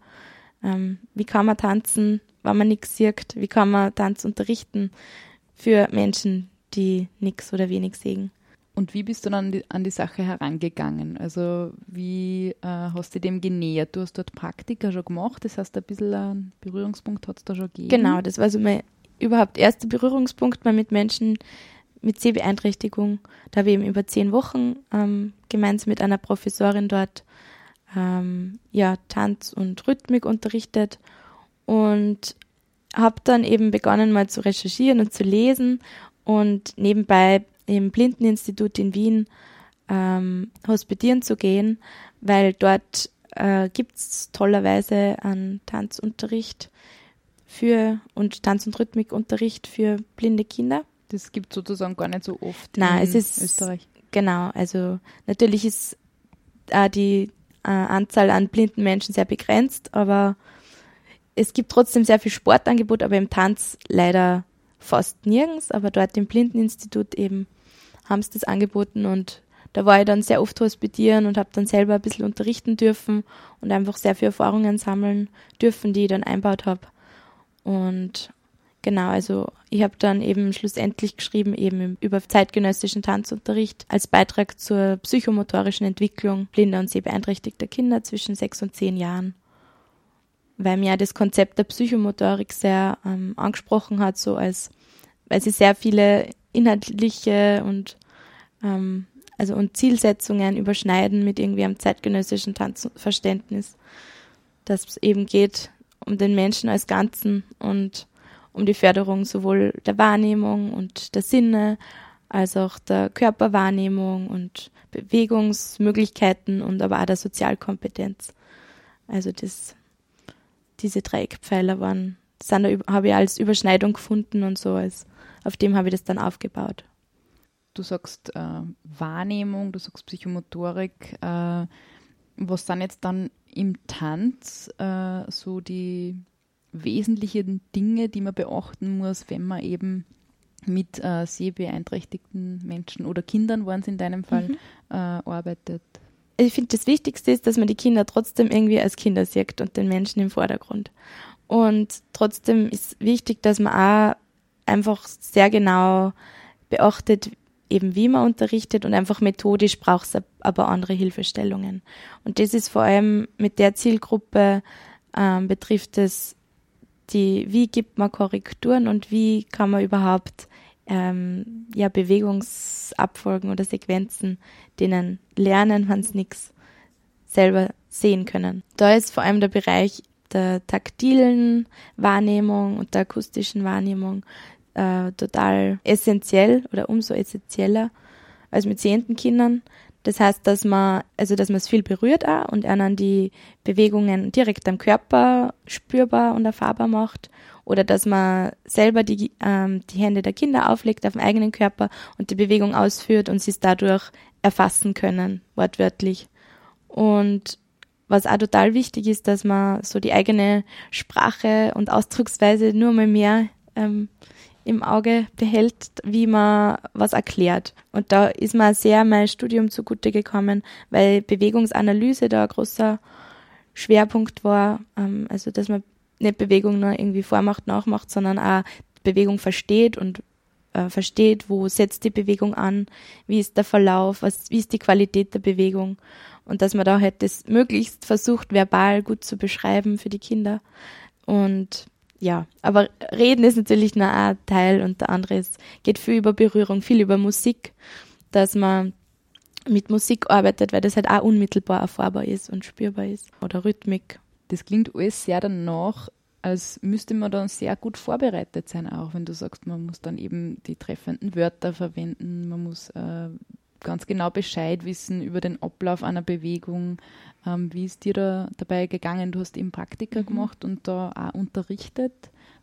Ähm, wie kann man tanzen, wenn man nichts sieht? Wie kann man Tanz unterrichten für Menschen, die nichts oder wenig sehen? Und wie bist du dann an die, an die Sache herangegangen? Also wie äh, hast du dem genähert? Du hast dort Praktika schon gemacht, das heißt, ein bisschen einen Berührungspunkt hat es da schon gegeben. Genau, das war so mein überhaupt erster Berührungspunkt mal mit Menschen mit Sehbeeinträchtigung. Da habe ich eben über zehn Wochen ähm, gemeinsam mit einer Professorin dort ähm, ja, Tanz und Rhythmik unterrichtet und habe dann eben begonnen mal zu recherchieren und zu lesen und nebenbei im Blindeninstitut in Wien ähm, hospitieren zu gehen, weil dort äh, gibt es tollerweise einen Tanzunterricht für und Tanz- und Rhythmikunterricht für blinde Kinder. Das gibt sozusagen gar nicht so oft Nein, in es ist Österreich. Genau, also natürlich ist äh, die äh, Anzahl an blinden Menschen sehr begrenzt, aber es gibt trotzdem sehr viel Sportangebot, aber im Tanz leider fast nirgends, aber dort im Blindeninstitut eben haben sie das angeboten und da war ich dann sehr oft hospitieren und habe dann selber ein bisschen unterrichten dürfen und einfach sehr viele Erfahrungen sammeln dürfen, die ich dann einbaut habe. Und genau, also ich habe dann eben schlussendlich geschrieben, eben über zeitgenössischen Tanzunterricht als Beitrag zur psychomotorischen Entwicklung blinder und sehbeeinträchtigter Kinder zwischen sechs und zehn Jahren. Weil mir das Konzept der Psychomotorik sehr ähm, angesprochen hat, so als, weil sie sehr viele inhaltliche und ähm, also und Zielsetzungen überschneiden mit irgendwie einem zeitgenössischen Tanzverständnis, dass es eben geht um den Menschen als Ganzen und um die Förderung sowohl der Wahrnehmung und der Sinne als auch der Körperwahrnehmung und Bewegungsmöglichkeiten und aber auch der Sozialkompetenz. Also das, diese Dreieckpfeiler waren, sind da, habe ich als Überschneidung gefunden und so als auf dem habe ich das dann aufgebaut. Du sagst äh, Wahrnehmung, du sagst Psychomotorik. Äh, was sind jetzt dann im Tanz äh, so die wesentlichen Dinge, die man beachten muss, wenn man eben mit äh, sehbeeinträchtigten Menschen oder Kindern, waren es in deinem Fall, mhm. äh, arbeitet? Ich finde, das Wichtigste ist, dass man die Kinder trotzdem irgendwie als Kinder sieht und den Menschen im Vordergrund. Und trotzdem ist wichtig, dass man auch einfach sehr genau beachtet, eben wie man unterrichtet und einfach methodisch braucht es aber andere Hilfestellungen. Und das ist vor allem mit der Zielgruppe ähm, betrifft es die, wie gibt man Korrekturen und wie kann man überhaupt ähm, ja, Bewegungsabfolgen oder Sequenzen denen lernen, wenn sie nichts selber sehen können. Da ist vor allem der Bereich der taktilen Wahrnehmung und der akustischen Wahrnehmung äh, total essentiell oder umso essentieller als mit sehenden Kindern. Das heißt, dass man, also dass man es viel berührt auch und einen die Bewegungen direkt am Körper spürbar und erfahrbar macht. Oder dass man selber die, ähm, die Hände der Kinder auflegt auf dem eigenen Körper und die Bewegung ausführt und sie es dadurch erfassen können, wortwörtlich. Und was auch total wichtig ist, dass man so die eigene Sprache und Ausdrucksweise nur mal mehr ähm, im Auge behält, wie man was erklärt. Und da ist mir sehr mein Studium zugute gekommen, weil Bewegungsanalyse da ein großer Schwerpunkt war. Ähm, also, dass man nicht Bewegung nur irgendwie vormacht, nachmacht, sondern auch Bewegung versteht und äh, versteht, wo setzt die Bewegung an, wie ist der Verlauf, was, wie ist die Qualität der Bewegung. Und dass man da halt das möglichst versucht, verbal gut zu beschreiben für die Kinder. Und ja, aber reden ist natürlich nur ein Teil und der andere ist, geht viel über Berührung, viel über Musik. dass man mit Musik arbeitet, weil das halt auch unmittelbar erfahrbar ist und spürbar ist. Oder Rhythmik. Das klingt alles sehr danach, als müsste man dann sehr gut vorbereitet sein, auch wenn du sagst, man muss dann eben die treffenden Wörter verwenden, man muss äh, ganz genau Bescheid wissen über den Ablauf einer Bewegung. Ähm, wie ist dir da dabei gegangen? Du hast eben Praktika mhm. gemacht und da auch unterrichtet.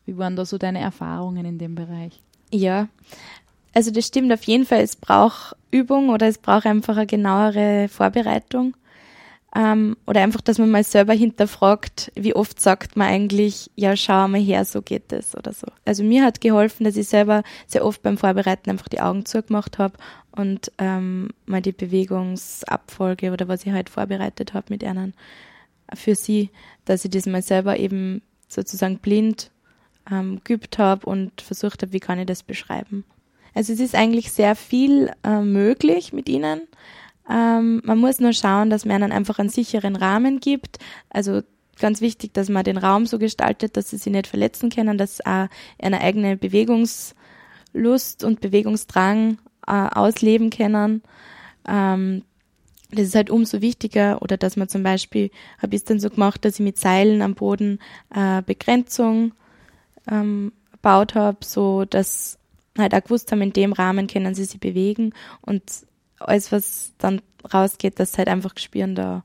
Wie waren da so deine Erfahrungen in dem Bereich? Ja, also das stimmt auf jeden Fall. Es braucht Übung oder es braucht einfach eine genauere Vorbereitung. Ähm, oder einfach, dass man mal selber hinterfragt, wie oft sagt man eigentlich, ja, schau mal her, so geht es oder so. Also mir hat geholfen, dass ich selber sehr oft beim Vorbereiten einfach die Augen zugemacht habe und ähm, mal die Bewegungsabfolge oder was ich halt vorbereitet habe mit ihnen für sie, dass ich das mal selber eben sozusagen blind ähm, geübt habe und versucht habe, wie kann ich das beschreiben. Also es ist eigentlich sehr viel äh, möglich mit ihnen. Ähm, man muss nur schauen, dass man ihnen einfach einen sicheren Rahmen gibt. Also ganz wichtig, dass man den Raum so gestaltet, dass sie sich nicht verletzen können, dass auch eine eigene Bewegungslust und Bewegungsdrang äh, ausleben können. Ähm, das ist halt umso wichtiger oder dass man zum Beispiel, habe ich es dann so gemacht, dass ich mit Seilen am Boden äh, Begrenzung ähm, gebaut habe, so dass halt auch gewusst haben, in dem Rahmen können sie sich bewegen und alles, was dann rausgeht, das halt einfach spüren, da,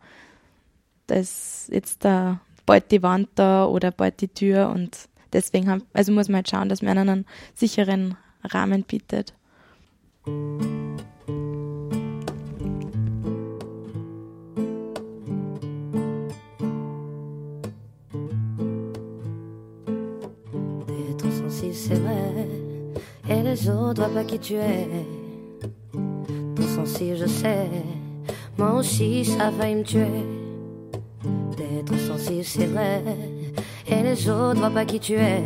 da ist jetzt da bald die Wand da oder bald die Tür und deswegen haben, also muss man halt schauen, dass man einen sicheren Rahmen bietet. c'est vrai, et les autres voient pas qui tu es. Sensible, je sais. Moi aussi, ça va me tuer. D'être sensible, c'est vrai. Et les autres voient pas qui tu es.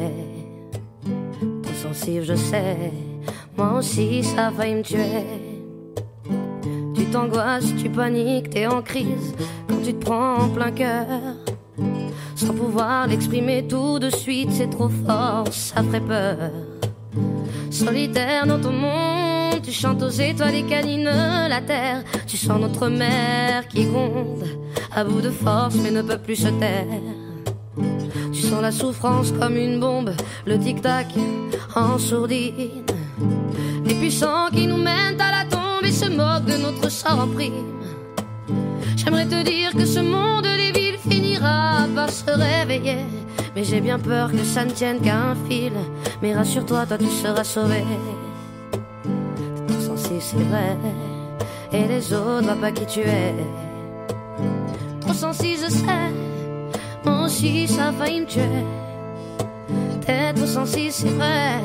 Trop sensible, je sais. Moi aussi, ça va me tuer. Tu t'angoisses, tu paniques, t'es en crise quand tu te prends en plein cœur. Sans pouvoir l'exprimer tout de suite, c'est trop fort, ça ferait peur. Solitaire dans ton monde tu chantes aux étoiles et canines la terre. Tu sens notre mère qui gronde, à bout de force mais ne peut plus se taire. Tu sens la souffrance comme une bombe, le tic-tac en sourdine. Les puissants qui nous mènent à la tombe et se moquent de notre sort en prime. J'aimerais te dire que ce monde des finira par se réveiller. Mais j'ai bien peur que ça ne tienne qu'à un fil. Mais rassure-toi, toi tu seras sauvé c'est vrai. Et les autres voient pas qui tu es. Trop sensible, je sais. Moi aussi, ça va me tuer. T'es trop sensible, c'est vrai.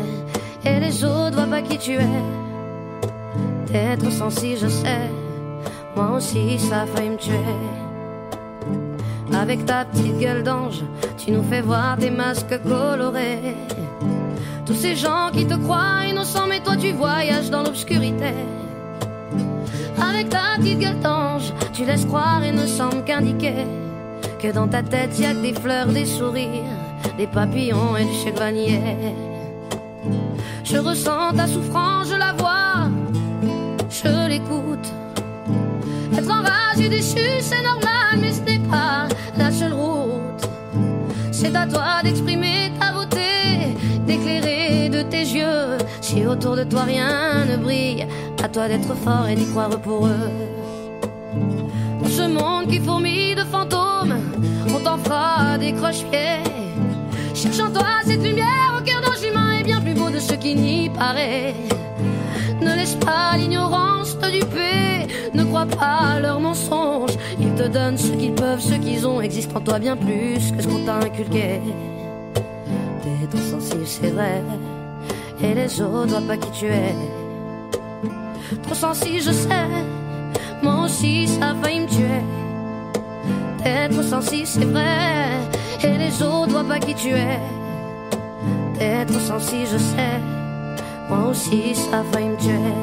Et les autres voient pas qui tu es. T'es trop sensible, je sais. Moi aussi, ça va me tuer. Avec ta petite gueule d'ange, tu nous fais voir des masques colorés. Tous ces gens qui te croient innocents, mais toi tu voyages dans l'obscurité. Avec ta petite gueule d'ange, tu laisses croire et ne semble qu'indiquer que dans ta tête y a que des fleurs, des sourires, des papillons et du chevalier. Je ressens ta souffrance, je la vois, je l'écoute. Être enragé, déchu, c'est normal, mais ce n'est pas la seule route. C'est à toi d'exprimer Si autour de toi rien ne brille, à toi d'être fort et d'y croire pour eux. Dans ce monde qui fourmille de fantômes, on t'en fera des croche-pieds. Cherche en toi cette lumière au cœur d'un humain est bien plus beau de ce qui n'y paraît. Ne laisse pas l'ignorance te duper, ne crois pas leurs mensonges. Ils te donnent ce qu'ils peuvent, ce qu'ils ont, existe en toi bien plus que ce qu'on t'a inculqué. T'es trop sensible, c'est vrai, et les autres voient pas qui tu es. Trop sensible, je sais, moi aussi ça va me tuer. T'es trop sensible, c'est vrai, et les autres voient pas qui tu es. T'es trop sensible, je sais, moi aussi ça va me tuer.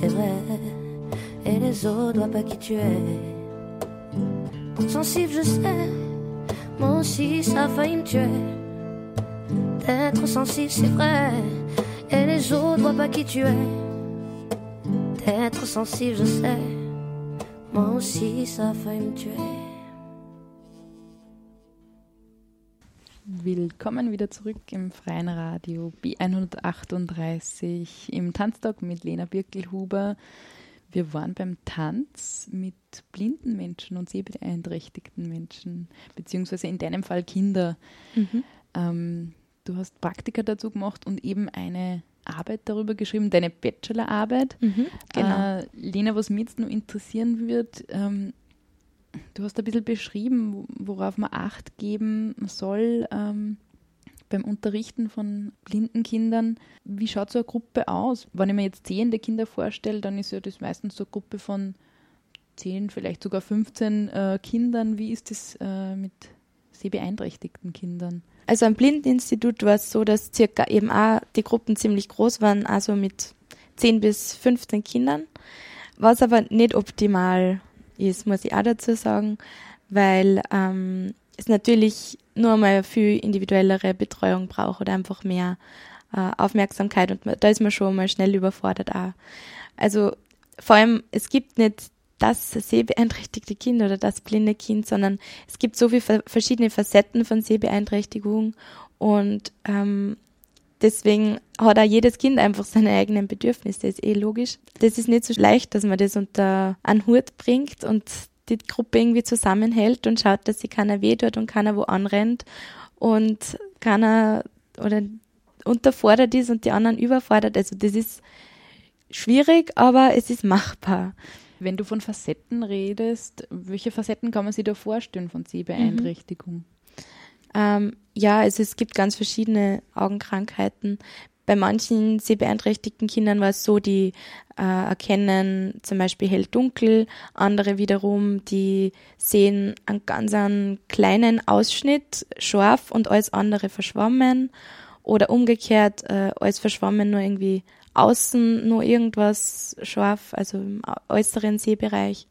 C'est vrai, et les autres voient pas qui tu es. Sensible, je sais, moi aussi ça a failli me tuer. D'être sensible, c'est vrai, et les autres voient pas qui tu es. D'être sensible, je sais, moi aussi ça a failli me tuer. Willkommen wieder zurück im Freien Radio B138 im Tanztag mit Lena Birkelhuber. Wir waren beim Tanz mit blinden Menschen und sehbeeinträchtigten Menschen, beziehungsweise in deinem Fall Kinder. Mhm. Ähm, du hast Praktika dazu gemacht und eben eine Arbeit darüber geschrieben, deine Bachelorarbeit. Mhm, genau. Äh, Lena, was mich jetzt noch interessieren wird, ähm, du hast ein bisschen beschrieben, wo- worauf man Acht geben soll ähm, beim Unterrichten von blinden Kindern. Wie schaut so eine Gruppe aus? Wenn ich mir jetzt sehende Kinder vorstelle, dann ist ja das meistens so eine Gruppe von 10, vielleicht sogar 15 äh, Kindern. Wie ist das äh, mit sehbeeinträchtigten Kindern? Also am Blindeninstitut war es so, dass circa eben auch die Gruppen ziemlich groß waren, also mit 10 bis 15 Kindern, was aber nicht optimal ist, muss ich auch dazu sagen, weil ähm, es natürlich nur mal viel individuellere Betreuung braucht oder einfach mehr äh, Aufmerksamkeit und da ist man schon mal schnell überfordert auch. Also vor allem, es gibt nicht das sehbeeinträchtigte Kind oder das blinde Kind, sondern es gibt so viele ver- verschiedene Facetten von Sehbeeinträchtigung und ähm, deswegen hat auch jedes Kind einfach seine eigenen Bedürfnisse, das ist eh logisch. Das ist nicht so leicht, dass man das unter einen Hut bringt und die Gruppe irgendwie zusammenhält und schaut, dass sie keiner weh tut und keiner wo anrennt und keiner oder unterfordert ist und die anderen überfordert. Also das ist schwierig, aber es ist machbar. Wenn du von Facetten redest, welche Facetten kann man sich da vorstellen von Sehbeeinträchtigung? Ähm, ja, also es gibt ganz verschiedene Augenkrankheiten. Bei manchen sehbeeinträchtigten Kindern war es so, die äh, erkennen zum Beispiel hell-dunkel, andere wiederum, die sehen einen ganz einen kleinen Ausschnitt scharf und alles andere verschwommen oder umgekehrt, äh, alles verschwommen nur irgendwie außen nur irgendwas scharf, also im äußeren Sehbereich.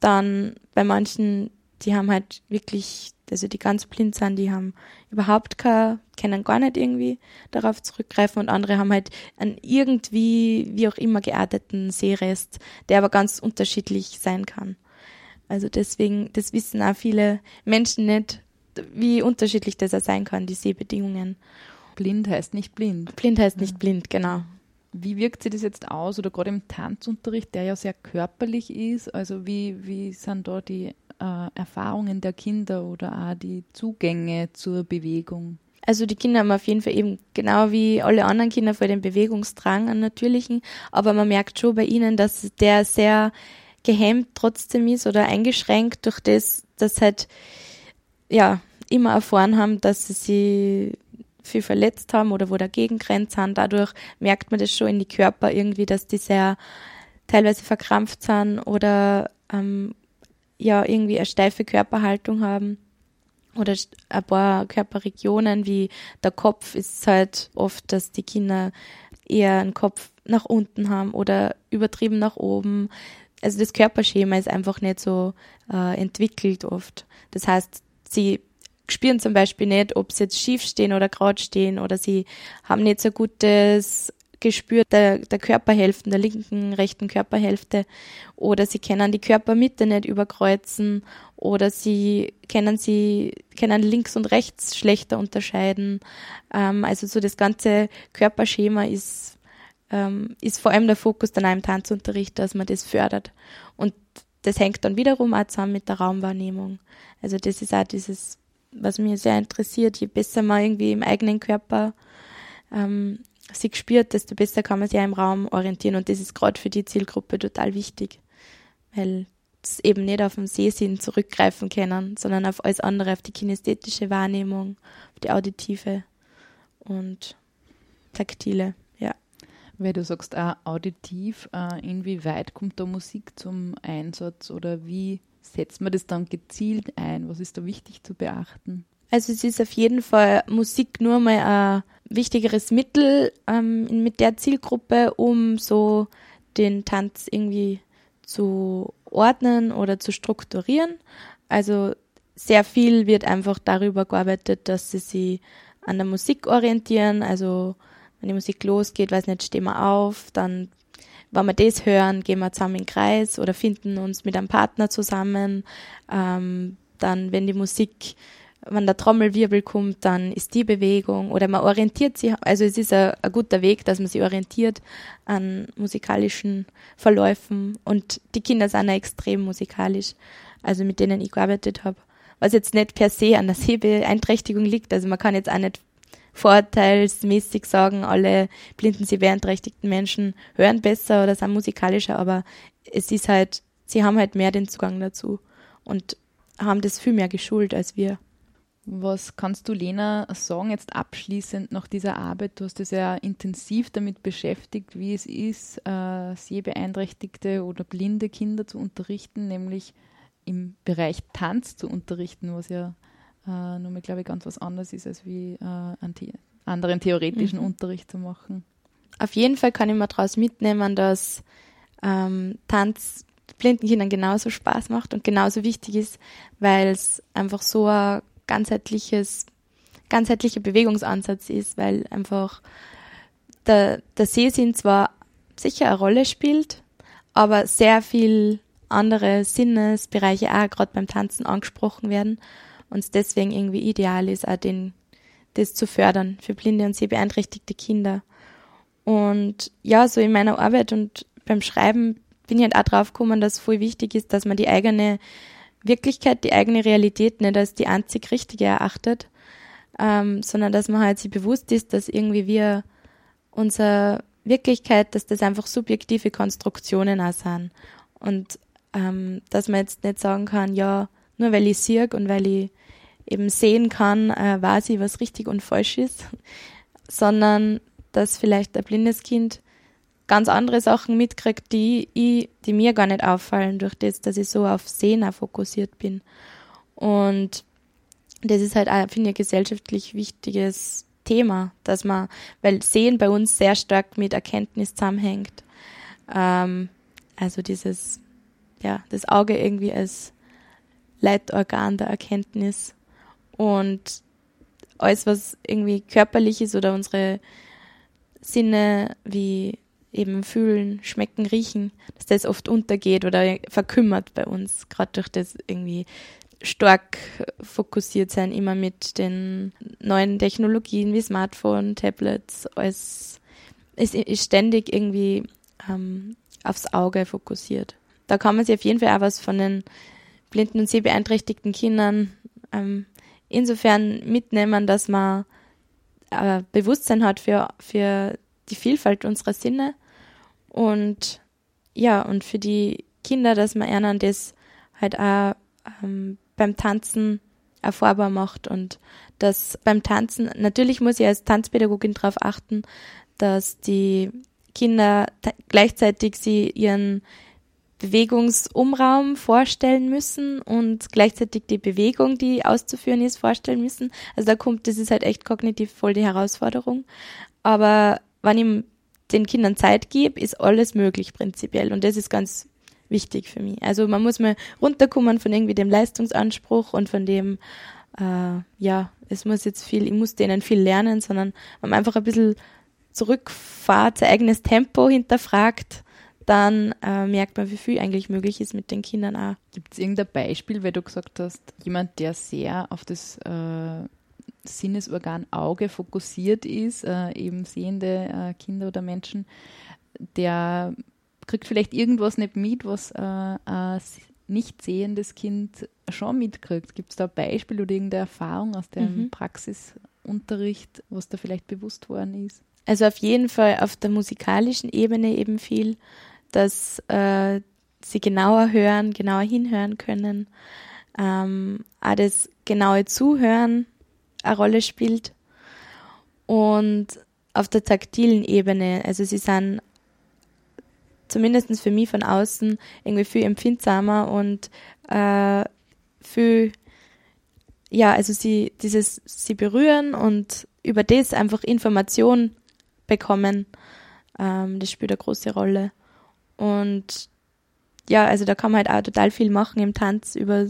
Dann bei manchen, die haben halt wirklich, also die ganz blind sind, die haben überhaupt kein, können gar nicht irgendwie darauf zurückgreifen und andere haben halt einen irgendwie, wie auch immer gearteten Sehrest, der aber ganz unterschiedlich sein kann. Also deswegen, das wissen auch viele Menschen nicht, wie unterschiedlich das auch sein kann, die Sehbedingungen. Blind heißt nicht blind. Blind heißt nicht blind, genau. Wie wirkt sich das jetzt aus oder gerade im Tanzunterricht, der ja sehr körperlich ist? Also wie, wie sind da die äh, Erfahrungen der Kinder oder auch die Zugänge zur Bewegung? Also die Kinder haben auf jeden Fall eben genau wie alle anderen Kinder vor den Bewegungsdrang, einen natürlichen, aber man merkt schon bei ihnen, dass der sehr gehemmt trotzdem ist oder eingeschränkt durch das, dass halt ja immer erfahren haben, dass sie sich viel verletzt haben oder wo dagegen grenzt haben. Dadurch merkt man das schon in die Körper irgendwie, dass die sehr teilweise verkrampft sind oder ähm, ja irgendwie eine steife Körperhaltung haben oder ein paar Körperregionen wie der Kopf ist halt oft, dass die Kinder eher einen Kopf nach unten haben oder übertrieben nach oben. Also das Körperschema ist einfach nicht so äh, entwickelt oft. Das heißt, sie spüren zum Beispiel nicht, ob sie jetzt schief stehen oder gerade stehen oder sie haben nicht so gutes Gespür der, der Körperhälften, der linken, rechten Körperhälfte oder sie können die Körpermitte nicht überkreuzen oder sie können sie können links und rechts schlechter unterscheiden. Ähm, also so das ganze Körperschema ist ähm, ist vor allem der Fokus dann auch im Tanzunterricht, dass man das fördert und das hängt dann wiederum auch zusammen mit der Raumwahrnehmung. Also das ist auch dieses, was mich sehr interessiert. Je besser man irgendwie im eigenen Körper ähm, sich spürt, desto besser kann man sich auch im Raum orientieren. Und das ist gerade für die Zielgruppe total wichtig, weil es eben nicht auf den Sehsinn zurückgreifen können, sondern auf alles andere, auf die kinästhetische Wahrnehmung, auf die auditive. Und Taktile, ja. Weil du sagst auch auditiv, äh, inwieweit kommt da Musik zum Einsatz oder wie setzt man das dann gezielt ein? Was ist da wichtig zu beachten? Also es ist auf jeden Fall Musik nur mal ein wichtigeres Mittel ähm, mit der Zielgruppe, um so den Tanz irgendwie zu ordnen oder zu strukturieren. Also sehr viel wird einfach darüber gearbeitet, dass sie sich an der Musik orientieren. Also wenn die Musik losgeht, weiß nicht, stehen wir auf, dann wenn wir das hören, gehen wir zusammen in den Kreis oder finden uns mit einem Partner zusammen. Ähm, dann, wenn die Musik, wenn der Trommelwirbel kommt, dann ist die Bewegung oder man orientiert sich, also es ist ein, guter Weg, dass man sich orientiert an musikalischen Verläufen und die Kinder sind auch extrem musikalisch, also mit denen ich gearbeitet habe. Was jetzt nicht per se an der Sehbeeinträchtigung liegt, also man kann jetzt auch nicht vorteilsmäßig sagen, alle blinden, sie beeinträchtigten Menschen hören besser oder sind musikalischer, aber es ist halt, sie haben halt mehr den Zugang dazu und haben das viel mehr geschult als wir. Was kannst du, Lena, sagen, jetzt abschließend nach dieser Arbeit? Du hast dich ja intensiv damit beschäftigt, wie es ist, äh, sehbeeinträchtigte oder blinde Kinder zu unterrichten, nämlich im Bereich Tanz zu unterrichten, was ja äh, nur, glaube ich, ganz was anderes ist, als wie äh, einen the anderen theoretischen mhm. Unterricht zu machen. Auf jeden Fall kann ich mir daraus mitnehmen, dass ähm, Tanz blinden Kindern genauso Spaß macht und genauso wichtig ist, weil es einfach so ein ganzheitliches, ganzheitlicher Bewegungsansatz ist, weil einfach der, der Sehsinn zwar sicher eine Rolle spielt, aber sehr viel andere Sinnesbereiche auch gerade beim Tanzen angesprochen werden und es deswegen irgendwie ideal ist, auch den, das zu fördern für blinde und sehbeeinträchtigte Kinder. Und ja, so in meiner Arbeit und beim Schreiben bin ich halt auch drauf gekommen, dass es voll wichtig ist, dass man die eigene Wirklichkeit, die eigene Realität nicht als die einzig richtige erachtet, ähm, sondern dass man halt sich bewusst ist, dass irgendwie wir unsere Wirklichkeit, dass das einfach subjektive Konstruktionen auch sind. Und ähm, dass man jetzt nicht sagen kann, ja, nur weil ich sehe und weil ich eben sehen kann, äh, weiß ich, was richtig und falsch ist, sondern dass vielleicht ein blindes Kind ganz andere Sachen mitkriegt, die, ich, die mir gar nicht auffallen, durch das, dass ich so auf auch fokussiert bin. Und das ist halt auch, finde ich, ein gesellschaftlich wichtiges Thema, dass man, weil Sehen bei uns sehr stark mit Erkenntnis zusammenhängt. Ähm, also dieses, ja, das Auge irgendwie als Leitorgan der Erkenntnis. Und alles, was irgendwie körperlich ist oder unsere Sinne wie eben fühlen, schmecken, riechen, dass das oft untergeht oder verkümmert bei uns, gerade durch das irgendwie stark fokussiert sein, immer mit den neuen Technologien wie Smartphone, Tablets, alles ist, ist ständig irgendwie ähm, aufs Auge fokussiert. Da kann man sich auf jeden Fall auch was von den blinden und sehbeeinträchtigten Kindern ähm, insofern mitnehmen, dass man äh, Bewusstsein hat für, für die Vielfalt unserer Sinne und ja, und für die Kinder, dass man ihnen das halt auch ähm, beim Tanzen erfahrbar macht und dass beim Tanzen, natürlich muss ich als Tanzpädagogin darauf achten, dass die Kinder gleichzeitig sie ihren Bewegungsumraum vorstellen müssen und gleichzeitig die Bewegung, die auszuführen ist, vorstellen müssen. Also da kommt, das ist halt echt kognitiv voll die Herausforderung. Aber wenn ich den Kindern Zeit gebe, ist alles möglich prinzipiell und das ist ganz wichtig für mich. Also man muss mal runterkommen von irgendwie dem Leistungsanspruch und von dem, äh, ja, es muss jetzt viel, ich muss denen viel lernen, sondern man einfach ein bisschen zurückfahrt, sein eigenes Tempo hinterfragt dann äh, merkt man, wie viel eigentlich möglich ist mit den Kindern auch. Gibt es irgendein Beispiel, weil du gesagt hast, jemand, der sehr auf das äh, Sinnesorgan Auge fokussiert ist, äh, eben sehende äh, Kinder oder Menschen, der kriegt vielleicht irgendwas nicht mit, was äh, ein nicht sehendes Kind schon mitkriegt. Gibt es da ein Beispiel oder irgendeine Erfahrung aus dem mhm. Praxisunterricht, was da vielleicht bewusst worden ist? Also auf jeden Fall auf der musikalischen Ebene eben viel dass äh, sie genauer hören, genauer hinhören können, ähm, auch das genaue Zuhören eine Rolle spielt. Und auf der taktilen Ebene. Also sie sind zumindest für mich von außen irgendwie viel empfindsamer und äh, viel, ja, also sie, dieses, sie berühren und über das einfach Information bekommen, ähm, das spielt eine große Rolle. Und ja, also da kann man halt auch total viel machen im Tanz über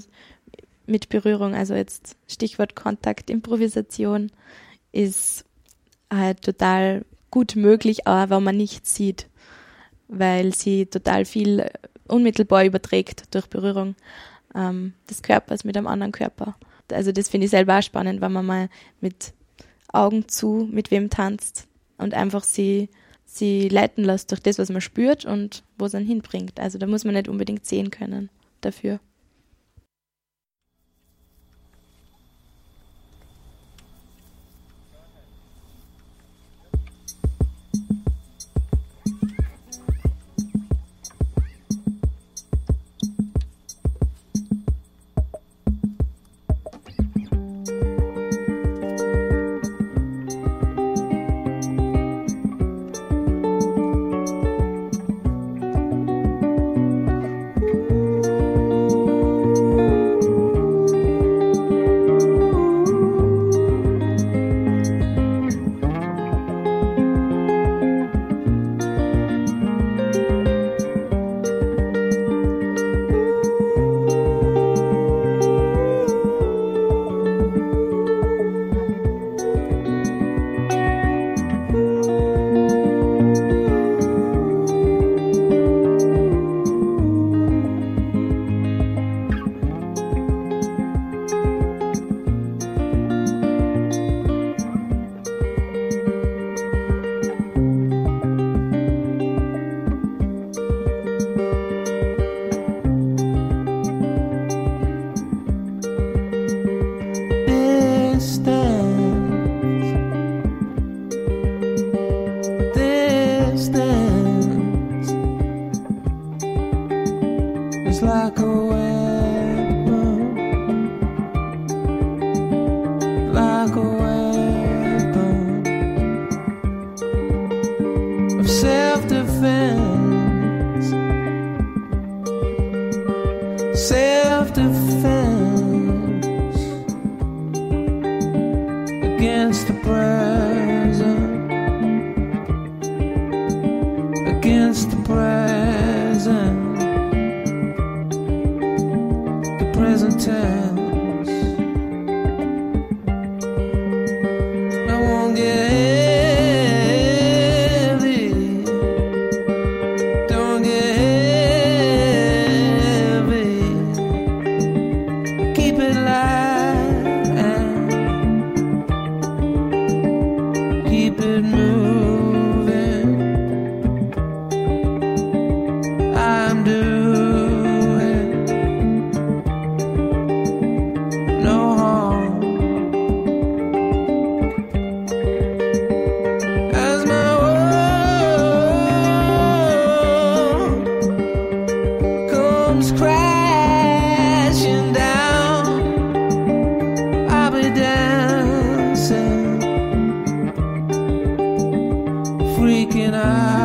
mit Berührung. Also jetzt Stichwort Kontakt, Improvisation ist halt total gut möglich, auch wenn man nichts sieht, weil sie total viel unmittelbar überträgt durch Berührung ähm, des Körpers mit einem anderen Körper. Also das finde ich selber auch spannend, wenn man mal mit Augen zu mit wem tanzt und einfach sie sie leiten lässt durch das, was man spürt und wo es einen hinbringt. Also da muss man nicht unbedingt sehen können dafür. freaking out.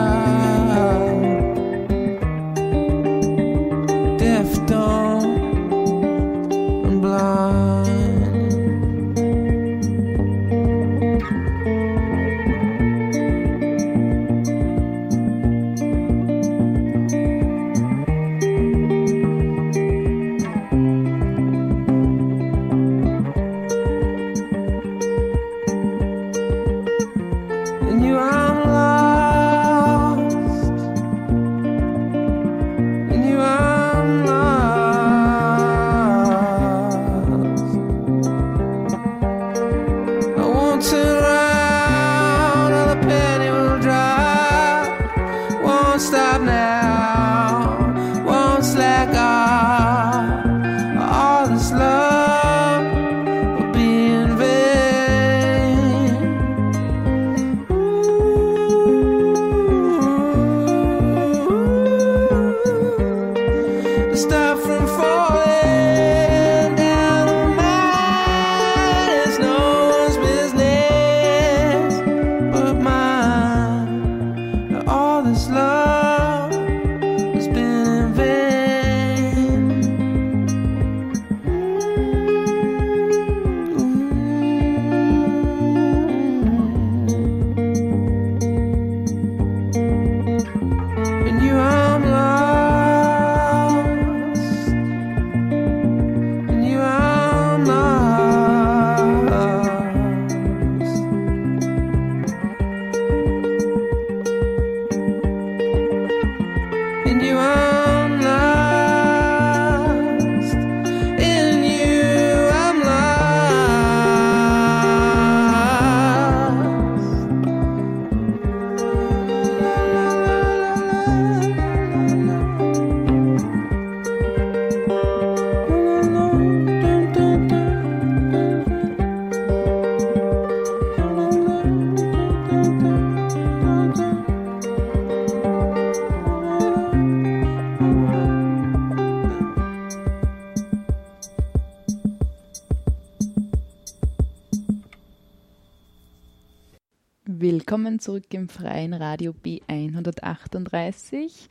Zurück im freien Radio B138.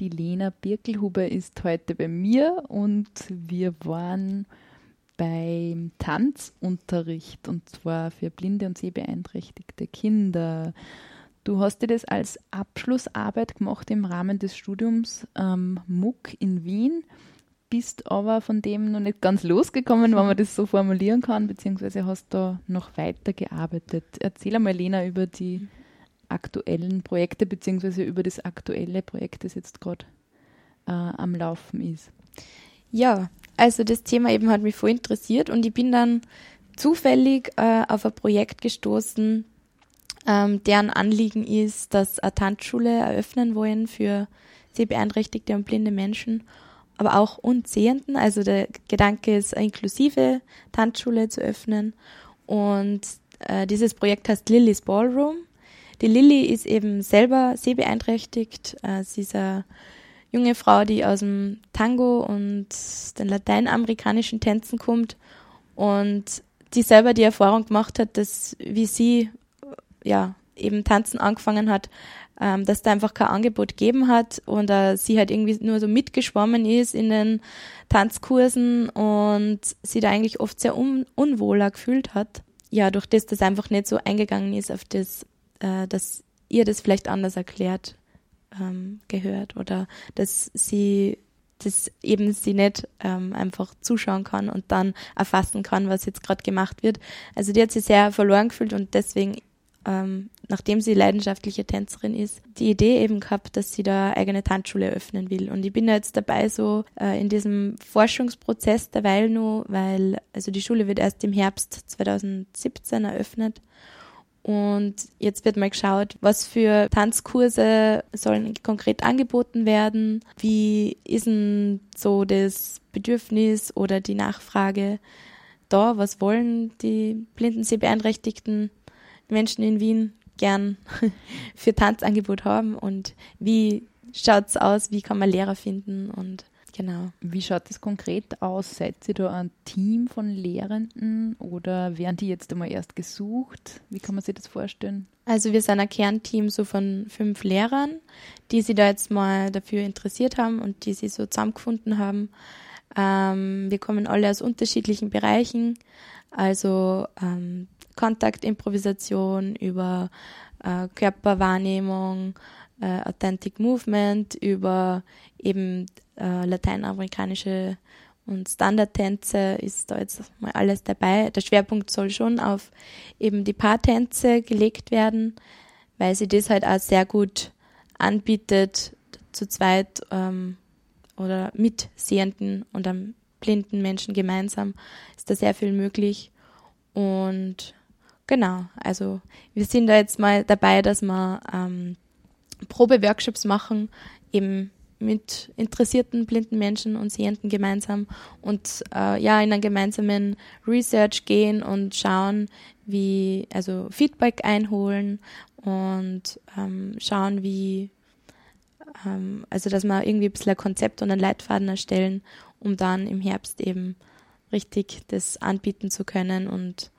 Die Lena Birkelhuber ist heute bei mir und wir waren beim Tanzunterricht und zwar für blinde und sehbeeinträchtigte Kinder. Du hast dir das als Abschlussarbeit gemacht im Rahmen des Studiums ähm, MUC in Wien, bist aber von dem noch nicht ganz losgekommen, wenn man das so formulieren kann, beziehungsweise hast da noch weiter gearbeitet. Erzähl einmal, Lena, über die aktuellen Projekte, beziehungsweise über das aktuelle Projekt, das jetzt gerade äh, am Laufen ist. Ja, also das Thema eben hat mich voll interessiert und ich bin dann zufällig äh, auf ein Projekt gestoßen, ähm, deren Anliegen ist, dass eine Tanzschule eröffnen wollen für sehbeeinträchtigte und blinde Menschen, aber auch Unsehenden. Also der Gedanke ist, eine inklusive Tanzschule zu öffnen. Und äh, dieses Projekt heißt Lily's Ballroom. Die Lilly ist eben selber sehbeeinträchtigt. Äh, sie ist eine junge Frau, die aus dem Tango und den lateinamerikanischen Tänzen kommt und die selber die Erfahrung gemacht hat, dass wie sie ja eben tanzen angefangen hat, ähm, dass da einfach kein Angebot gegeben hat und äh, sie halt irgendwie nur so mitgeschwommen ist in den Tanzkursen und sie da eigentlich oft sehr un unwohler gefühlt hat. Ja, durch das, dass einfach nicht so eingegangen ist auf das, äh, dass ihr das vielleicht anders erklärt ähm, gehört oder dass sie dass eben sie nicht ähm, einfach zuschauen kann und dann erfassen kann, was jetzt gerade gemacht wird. Also die hat sich sehr verloren gefühlt und deswegen, ähm, nachdem sie leidenschaftliche Tänzerin ist, die Idee eben gehabt, dass sie da eigene Tanzschule eröffnen will. Und ich bin jetzt dabei so äh, in diesem Forschungsprozess derweil nur, weil also die Schule wird erst im Herbst 2017 eröffnet und jetzt wird mal geschaut, was für Tanzkurse sollen konkret angeboten werden. Wie ist denn so das Bedürfnis oder die Nachfrage da? Was wollen die blinden, sehbeeinträchtigten Menschen in Wien gern für Tanzangebot haben? Und wie schaut's aus? Wie kann man Lehrer finden? Und Genau. Wie schaut das konkret aus? Seid ihr da ein Team von Lehrenden oder werden die jetzt einmal erst gesucht? Wie kann man sich das vorstellen? Also wir sind ein Kernteam so von fünf Lehrern, die sich da jetzt mal dafür interessiert haben und die sich so zusammengefunden haben. Ähm, wir kommen alle aus unterschiedlichen Bereichen, also ähm, Kontaktimprovisation über äh, Körperwahrnehmung, äh, Authentic Movement, über eben äh, lateinamerikanische und Standardtänze ist da jetzt mal alles dabei. Der Schwerpunkt soll schon auf eben die Paartänze gelegt werden, weil sie das halt auch sehr gut anbietet, zu zweit ähm, oder mit Sehenden und einem blinden Menschen gemeinsam ist da sehr viel möglich. Und genau, also wir sind da jetzt mal dabei, dass wir ähm, Probeworkshops machen, eben mit interessierten blinden Menschen und Sehenden gemeinsam und äh, ja in einen gemeinsamen Research gehen und schauen, wie also Feedback einholen und ähm, schauen, wie ähm, also dass wir irgendwie ein bisschen ein Konzept und einen Leitfaden erstellen, um dann im Herbst eben richtig das anbieten zu können und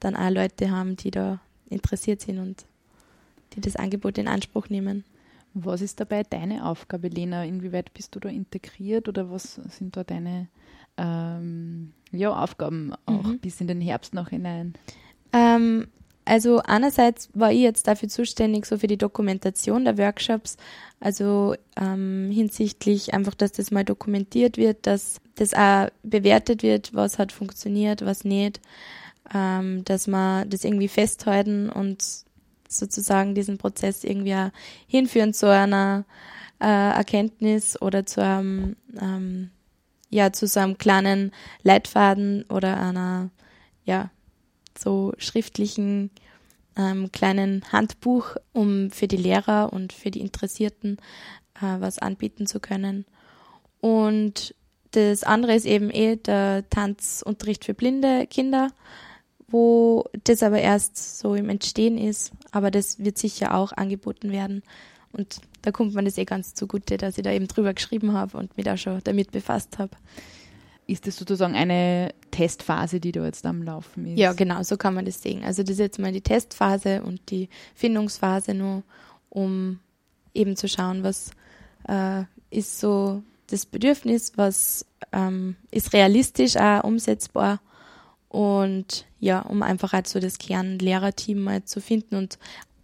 dann auch Leute haben, die da interessiert sind und die das Angebot in Anspruch nehmen. Was ist dabei deine Aufgabe, Lena? Inwieweit bist du da integriert oder was sind da deine ähm, ja, Aufgaben auch mhm. bis in den Herbst noch hinein? Ähm, also einerseits war ich jetzt dafür zuständig, so für die Dokumentation der Workshops, also ähm, hinsichtlich einfach, dass das mal dokumentiert wird, dass das auch bewertet wird, was hat funktioniert, was nicht, ähm, dass man das irgendwie festhalten und sozusagen diesen Prozess irgendwie hinführen zu einer äh, Erkenntnis oder zu einem, ähm, ja, zu so einem kleinen Leitfaden oder einer, ja, so schriftlichen ähm, kleinen Handbuch, um für die Lehrer und für die Interessierten äh, was anbieten zu können. Und das andere ist eben eh der Tanzunterricht für blinde Kinder wo das aber erst so im Entstehen ist. Aber das wird sicher auch angeboten werden. Und da kommt man das eh ganz zugute, dass ich da eben drüber geschrieben habe und mich da schon damit befasst habe. Ist das sozusagen eine Testphase, die da jetzt am Laufen ist. Ja, genau, so kann man das sehen. Also das ist jetzt mal die Testphase und die Findungsphase nur, um eben zu schauen, was äh, ist so das Bedürfnis, was ähm, ist realistisch auch umsetzbar und ja, um einfach halt so das Kernlehrerteam mal zu finden und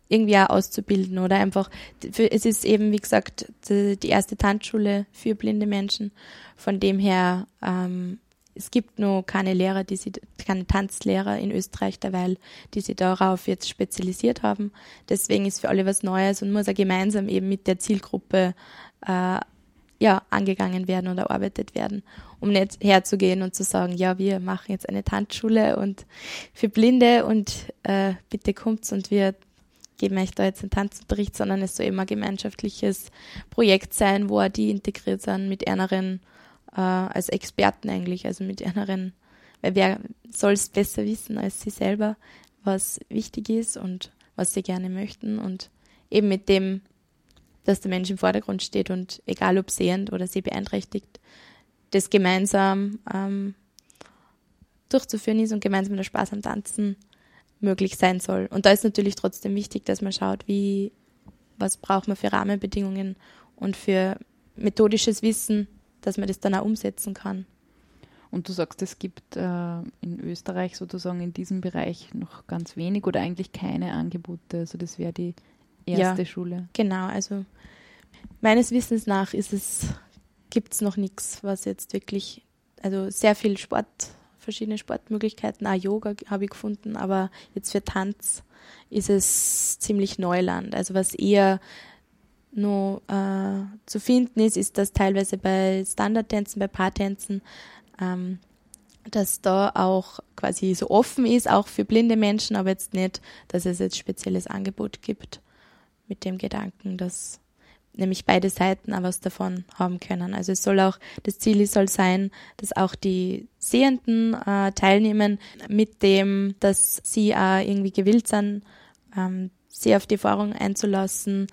irgendwie auch auszubilden oder einfach, für, es ist eben, wie gesagt, die, die erste Tanzschule für blinde Menschen. Von dem her, ähm, es gibt nur keine Lehrer, die sie, keine Tanzlehrer in Österreich derweil, die sich darauf jetzt spezialisiert haben. Deswegen ist für alle was Neues und muss er gemeinsam eben mit der Zielgruppe äh, ja, angegangen werden oder erarbeitet werden, um nicht herzugehen und zu sagen, ja, wir machen jetzt eine Tanzschule und für Blinde und äh, bitte kommt's und wir geben euch da jetzt einen Tanzunterricht, sondern es soll immer ein gemeinschaftliches Projekt sein, wo auch die integriert sind mit anderen, äh, als Experten eigentlich, also mit anderen, weil wer soll es besser wissen als sie selber, was wichtig ist und was sie gerne möchten und eben mit dem dass der Mensch im Vordergrund steht und egal ob sehend oder sie beeinträchtigt, das gemeinsam ähm, durchzuführen ist und gemeinsam der Spaß am Tanzen möglich sein soll. Und da ist natürlich trotzdem wichtig, dass man schaut, wie, was braucht man für Rahmenbedingungen und für methodisches Wissen, dass man das dann auch umsetzen kann. Und du sagst, es gibt äh, in Österreich sozusagen in diesem Bereich noch ganz wenig oder eigentlich keine Angebote. Also das wäre die erste ja, Schule. Genau, also meines Wissens nach ist es, gibt es noch nichts, was jetzt wirklich, also sehr viel Sport, verschiedene Sportmöglichkeiten, auch Yoga habe ich gefunden, aber jetzt für Tanz ist es ziemlich Neuland. Also was eher nur äh, zu finden ist, ist das teilweise bei Standardtänzen, bei Paartänzen, ähm, dass da auch quasi so offen ist, auch für blinde Menschen, aber jetzt nicht, dass es jetzt spezielles Angebot gibt mit dem Gedanken, dass nämlich beide Seiten auch was davon haben können. Also es soll auch, das Ziel soll sein, dass auch die Sehenden äh, teilnehmen mit dem, dass sie auch irgendwie gewillt sind, ähm, sie auf die Erfahrung einzulassen,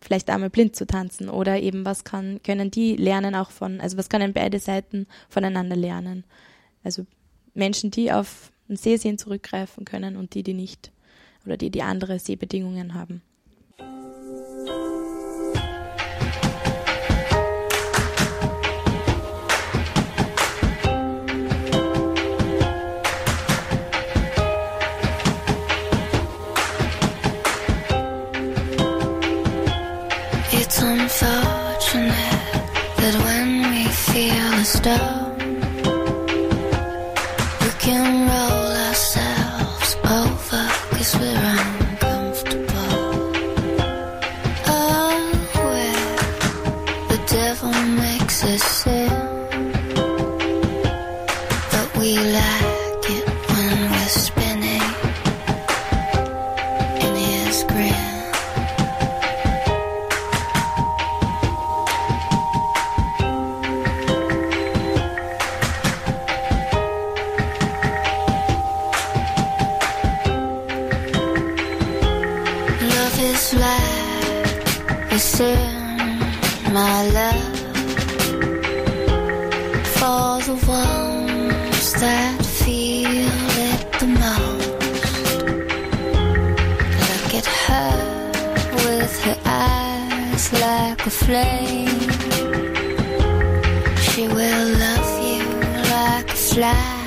vielleicht einmal blind zu tanzen oder eben was kann, können die lernen auch von, also was können beide Seiten voneinander lernen. Also Menschen, die auf ein Sehsehen zurückgreifen können und die, die nicht oder die, die andere Sehbedingungen haben. Flame. She will love you like a fly,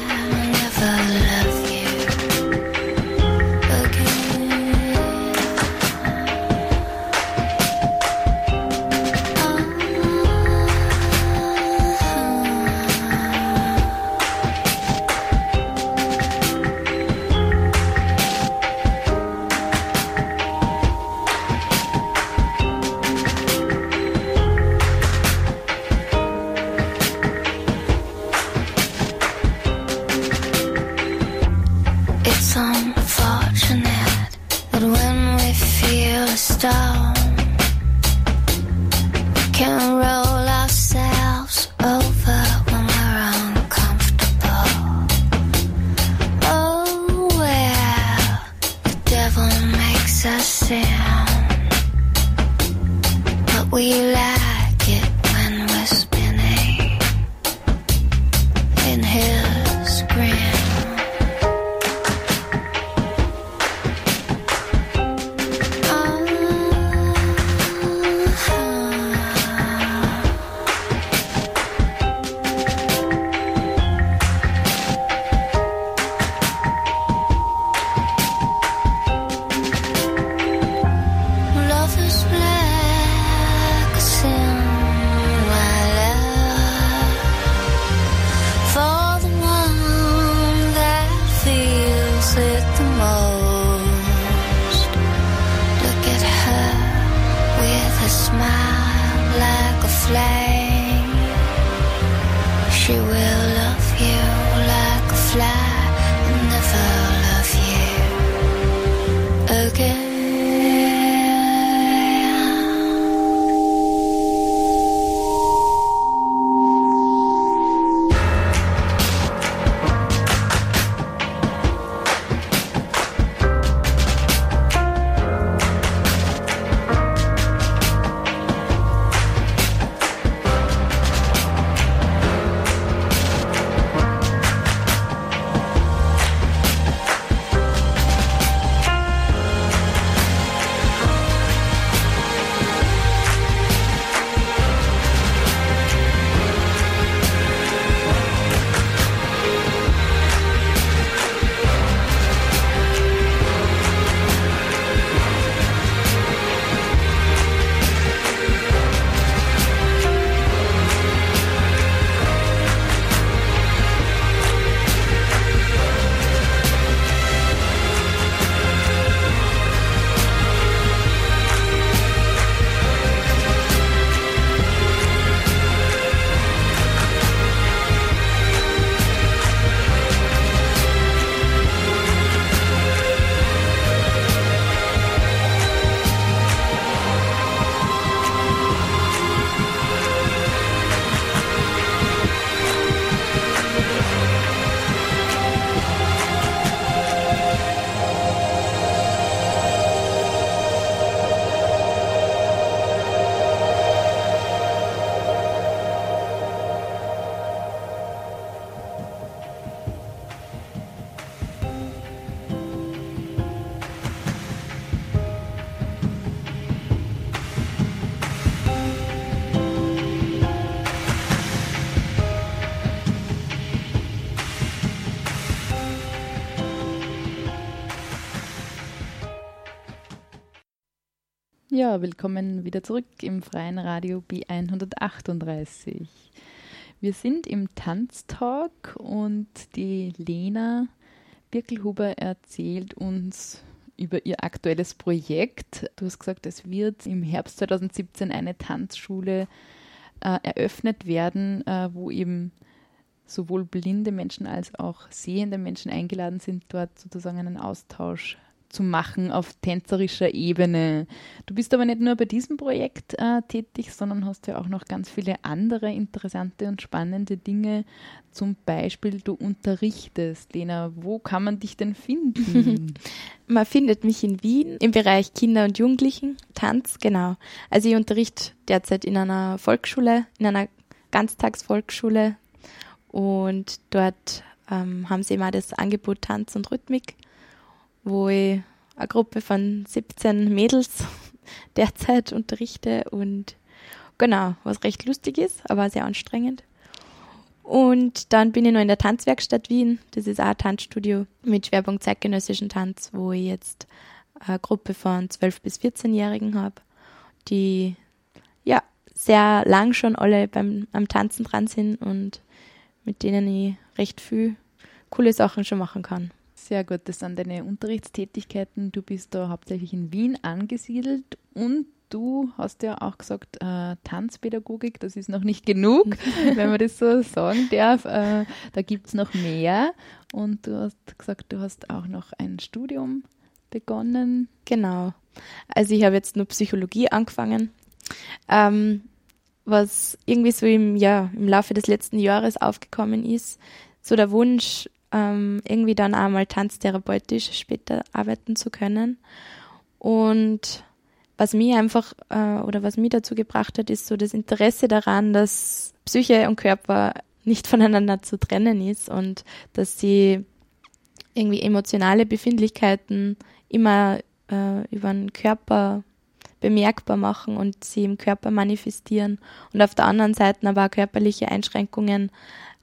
Willkommen wieder zurück im freien Radio B138. Wir sind im Tanztalk und die Lena Birkelhuber erzählt uns über ihr aktuelles Projekt. Du hast gesagt, es wird im Herbst 2017 eine Tanzschule äh, eröffnet werden, äh, wo eben sowohl blinde Menschen als auch sehende Menschen eingeladen sind, dort sozusagen einen Austausch zu machen auf tänzerischer Ebene. Du bist aber nicht nur bei diesem Projekt äh, tätig, sondern hast ja auch noch ganz viele andere interessante und spannende Dinge. Zum Beispiel, du unterrichtest. Lena, wo kann man dich denn finden? man findet mich in Wien im Bereich Kinder- und Jugendlichen, Tanz, genau. Also ich unterrichte derzeit in einer Volksschule, in einer Ganztagsvolksschule und dort ähm, haben sie immer das Angebot Tanz und Rhythmik wo ich eine Gruppe von 17 Mädels derzeit unterrichte und genau, was recht lustig ist, aber sehr anstrengend. Und dann bin ich noch in der Tanzwerkstatt Wien. Das ist auch ein Tanzstudio mit Schwerpunkt zeitgenössischen Tanz, wo ich jetzt eine Gruppe von 12- bis 14-Jährigen habe, die ja sehr lang schon alle beim, am Tanzen dran sind und mit denen ich recht viel coole Sachen schon machen kann. Sehr gut, das sind deine Unterrichtstätigkeiten. Du bist da hauptsächlich in Wien angesiedelt und du hast ja auch gesagt, äh, Tanzpädagogik, das ist noch nicht genug, wenn man das so sagen darf. Äh, da gibt es noch mehr. Und du hast gesagt, du hast auch noch ein Studium begonnen. Genau. Also ich habe jetzt nur Psychologie angefangen. Ähm, was irgendwie so im, ja, im Laufe des letzten Jahres aufgekommen ist, so der Wunsch, ähm, irgendwie dann auch mal tanztherapeutisch später arbeiten zu können. Und was mich einfach äh, oder was mich dazu gebracht hat, ist so das Interesse daran, dass Psyche und Körper nicht voneinander zu trennen ist und dass sie irgendwie emotionale Befindlichkeiten immer äh, über den Körper bemerkbar machen und sie im Körper manifestieren und auf der anderen Seite aber auch körperliche Einschränkungen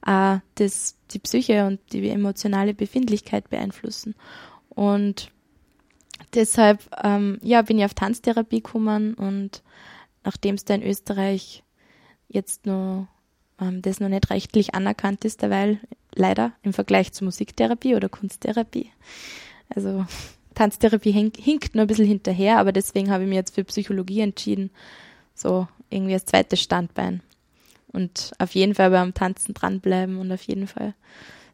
äh, das, die Psyche und die emotionale Befindlichkeit beeinflussen. Und deshalb ähm, ja, bin ich auf Tanztherapie gekommen und nachdem es da in Österreich jetzt noch ähm, das noch nicht rechtlich anerkannt ist, derweil leider im Vergleich zur Musiktherapie oder Kunsttherapie. Also Tanztherapie hink, hinkt nur ein bisschen hinterher, aber deswegen habe ich mich jetzt für Psychologie entschieden. So irgendwie als zweites Standbein. Und auf jeden Fall beim Tanzen dranbleiben und auf jeden Fall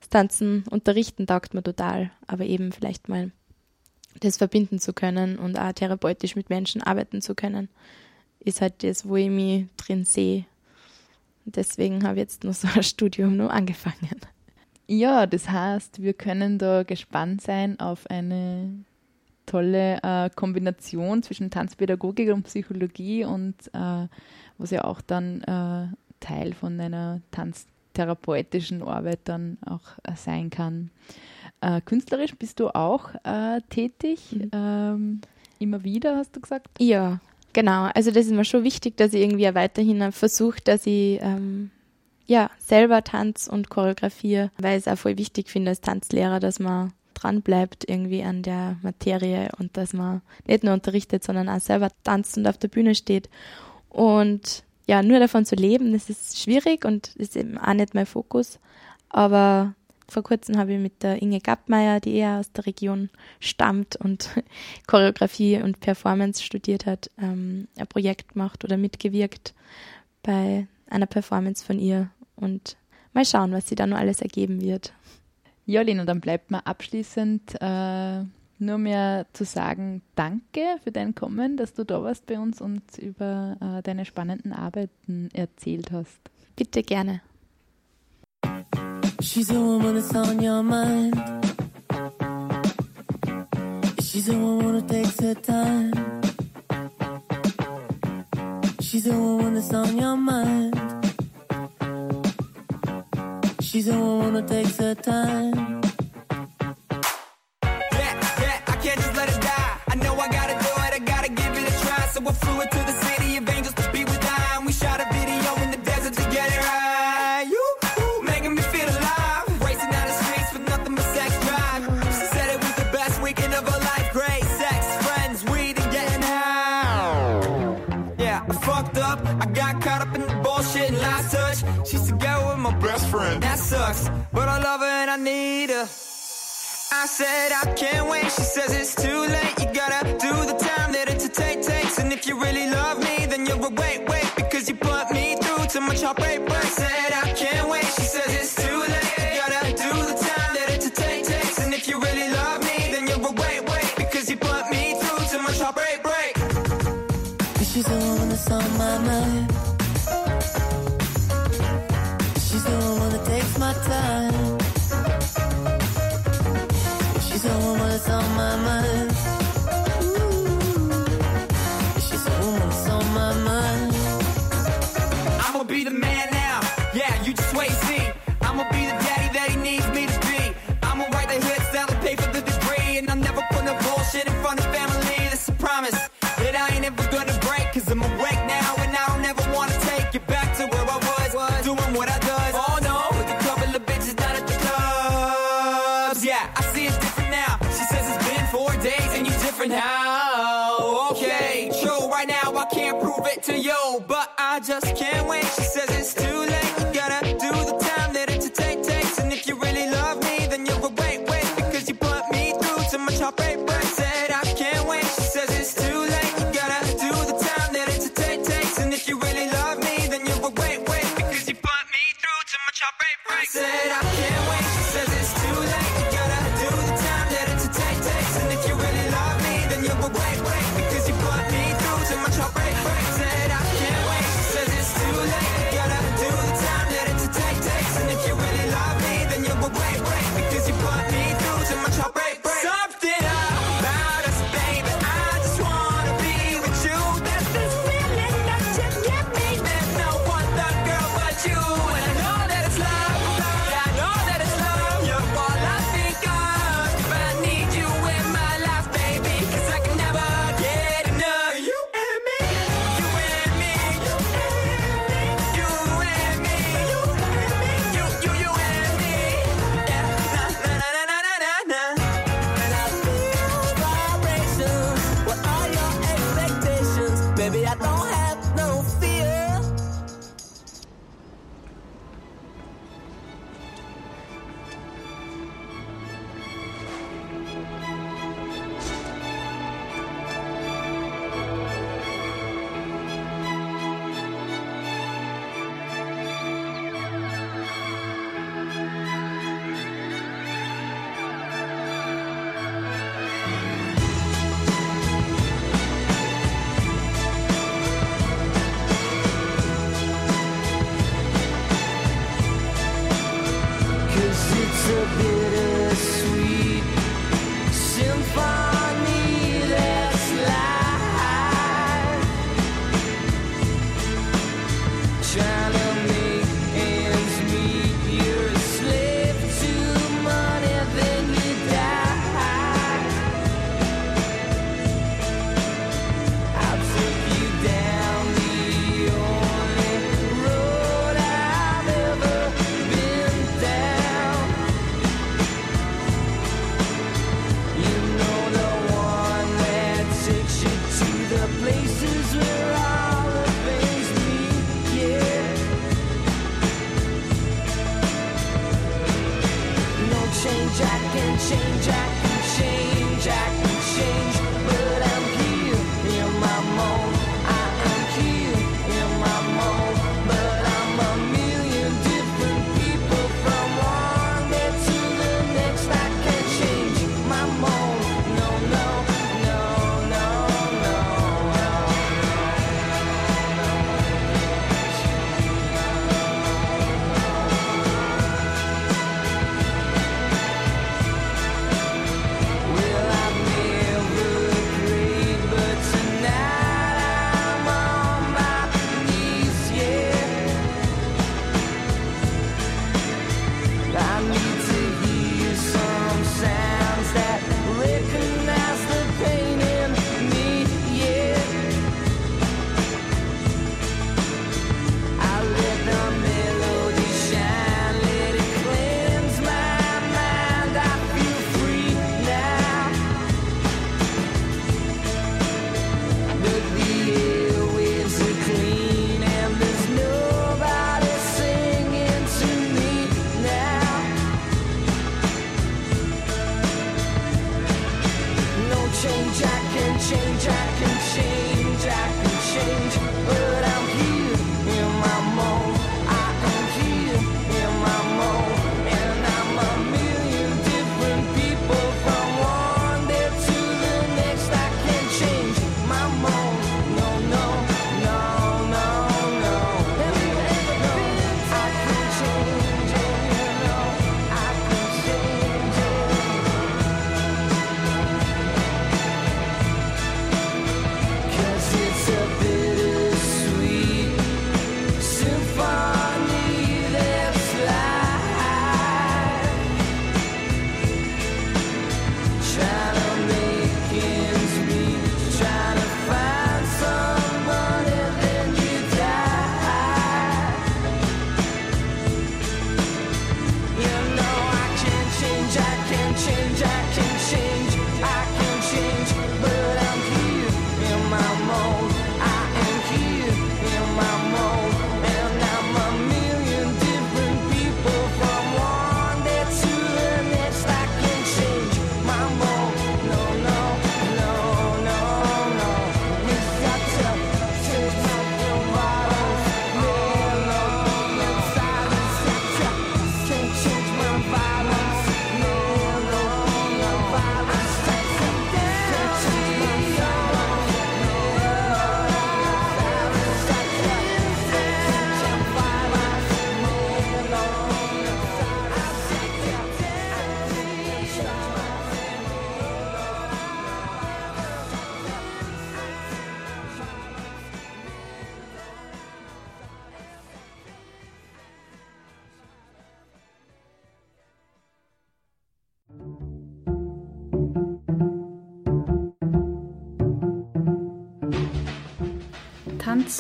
das Tanzen unterrichten taugt mir total. Aber eben vielleicht mal das verbinden zu können und auch therapeutisch mit Menschen arbeiten zu können, ist halt das, wo ich mich drin sehe. Deswegen habe ich jetzt nur so ein Studium nur angefangen. Ja, das heißt, wir können da gespannt sein auf eine tolle äh, Kombination zwischen Tanzpädagogik und Psychologie und äh, was ja auch dann äh, Teil von einer tanztherapeutischen Arbeit dann auch äh, sein kann. Äh, künstlerisch bist du auch äh, tätig, mhm. ähm, immer wieder, hast du gesagt? Ja, genau. Also das ist mir schon wichtig, dass ich irgendwie weiterhin versuche, dass ich ähm, ja, selber Tanz und choreografiere, weil ich es auch voll wichtig finde als Tanzlehrer, dass man dran bleibt irgendwie an der Materie und dass man nicht nur unterrichtet, sondern auch selber tanzt und auf der Bühne steht. Und ja, nur davon zu leben, das ist schwierig und ist eben auch nicht mein Fokus. Aber vor kurzem habe ich mit der Inge Gappmeier, die eher aus der Region stammt und Choreografie und Performance studiert hat, ähm, ein Projekt gemacht oder mitgewirkt bei einer Performance von ihr. Und mal schauen, was sie da noch alles ergeben wird. Ja, Lena, dann bleibt mir abschließend äh, nur mehr zu sagen, danke für dein Kommen, dass du da warst bei uns und über äh, deine spannenden Arbeiten erzählt hast. Bitte gerne. She's a woman that's on your mind. She's a woman who takes her time. She's a woman that's on your mind. She's a woman who takes her time. Flew it to the city of angels to be with I. We shot a video in the desert to get it right. You, making me feel alive. Racing down the streets with nothing but sex drive. She said it was the best weekend of her life. Great sex, friends, weed, and getting high. Yeah, I fucked up. I got caught up in the bullshit and last touch. She's together with my best friend. That sucks, but I love her and I need her. I said I can't wait. She says it's too late. You gotta do the much I pay, but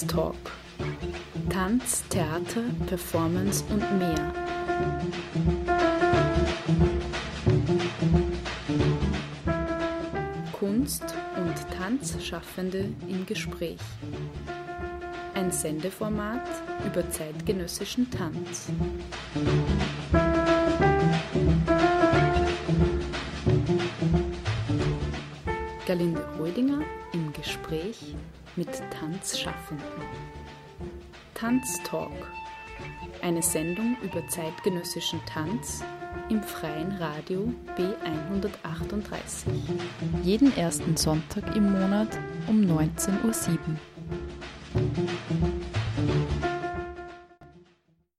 Tanztalk. Tanz, Theater, Performance und mehr. Kunst und Tanzschaffende im Gespräch. Ein Sendeformat über zeitgenössischen Tanz. mit Tanzschaffenden. Tanztalk, eine Sendung über zeitgenössischen Tanz im freien Radio B138. Jeden ersten Sonntag im Monat um 19.07 Uhr.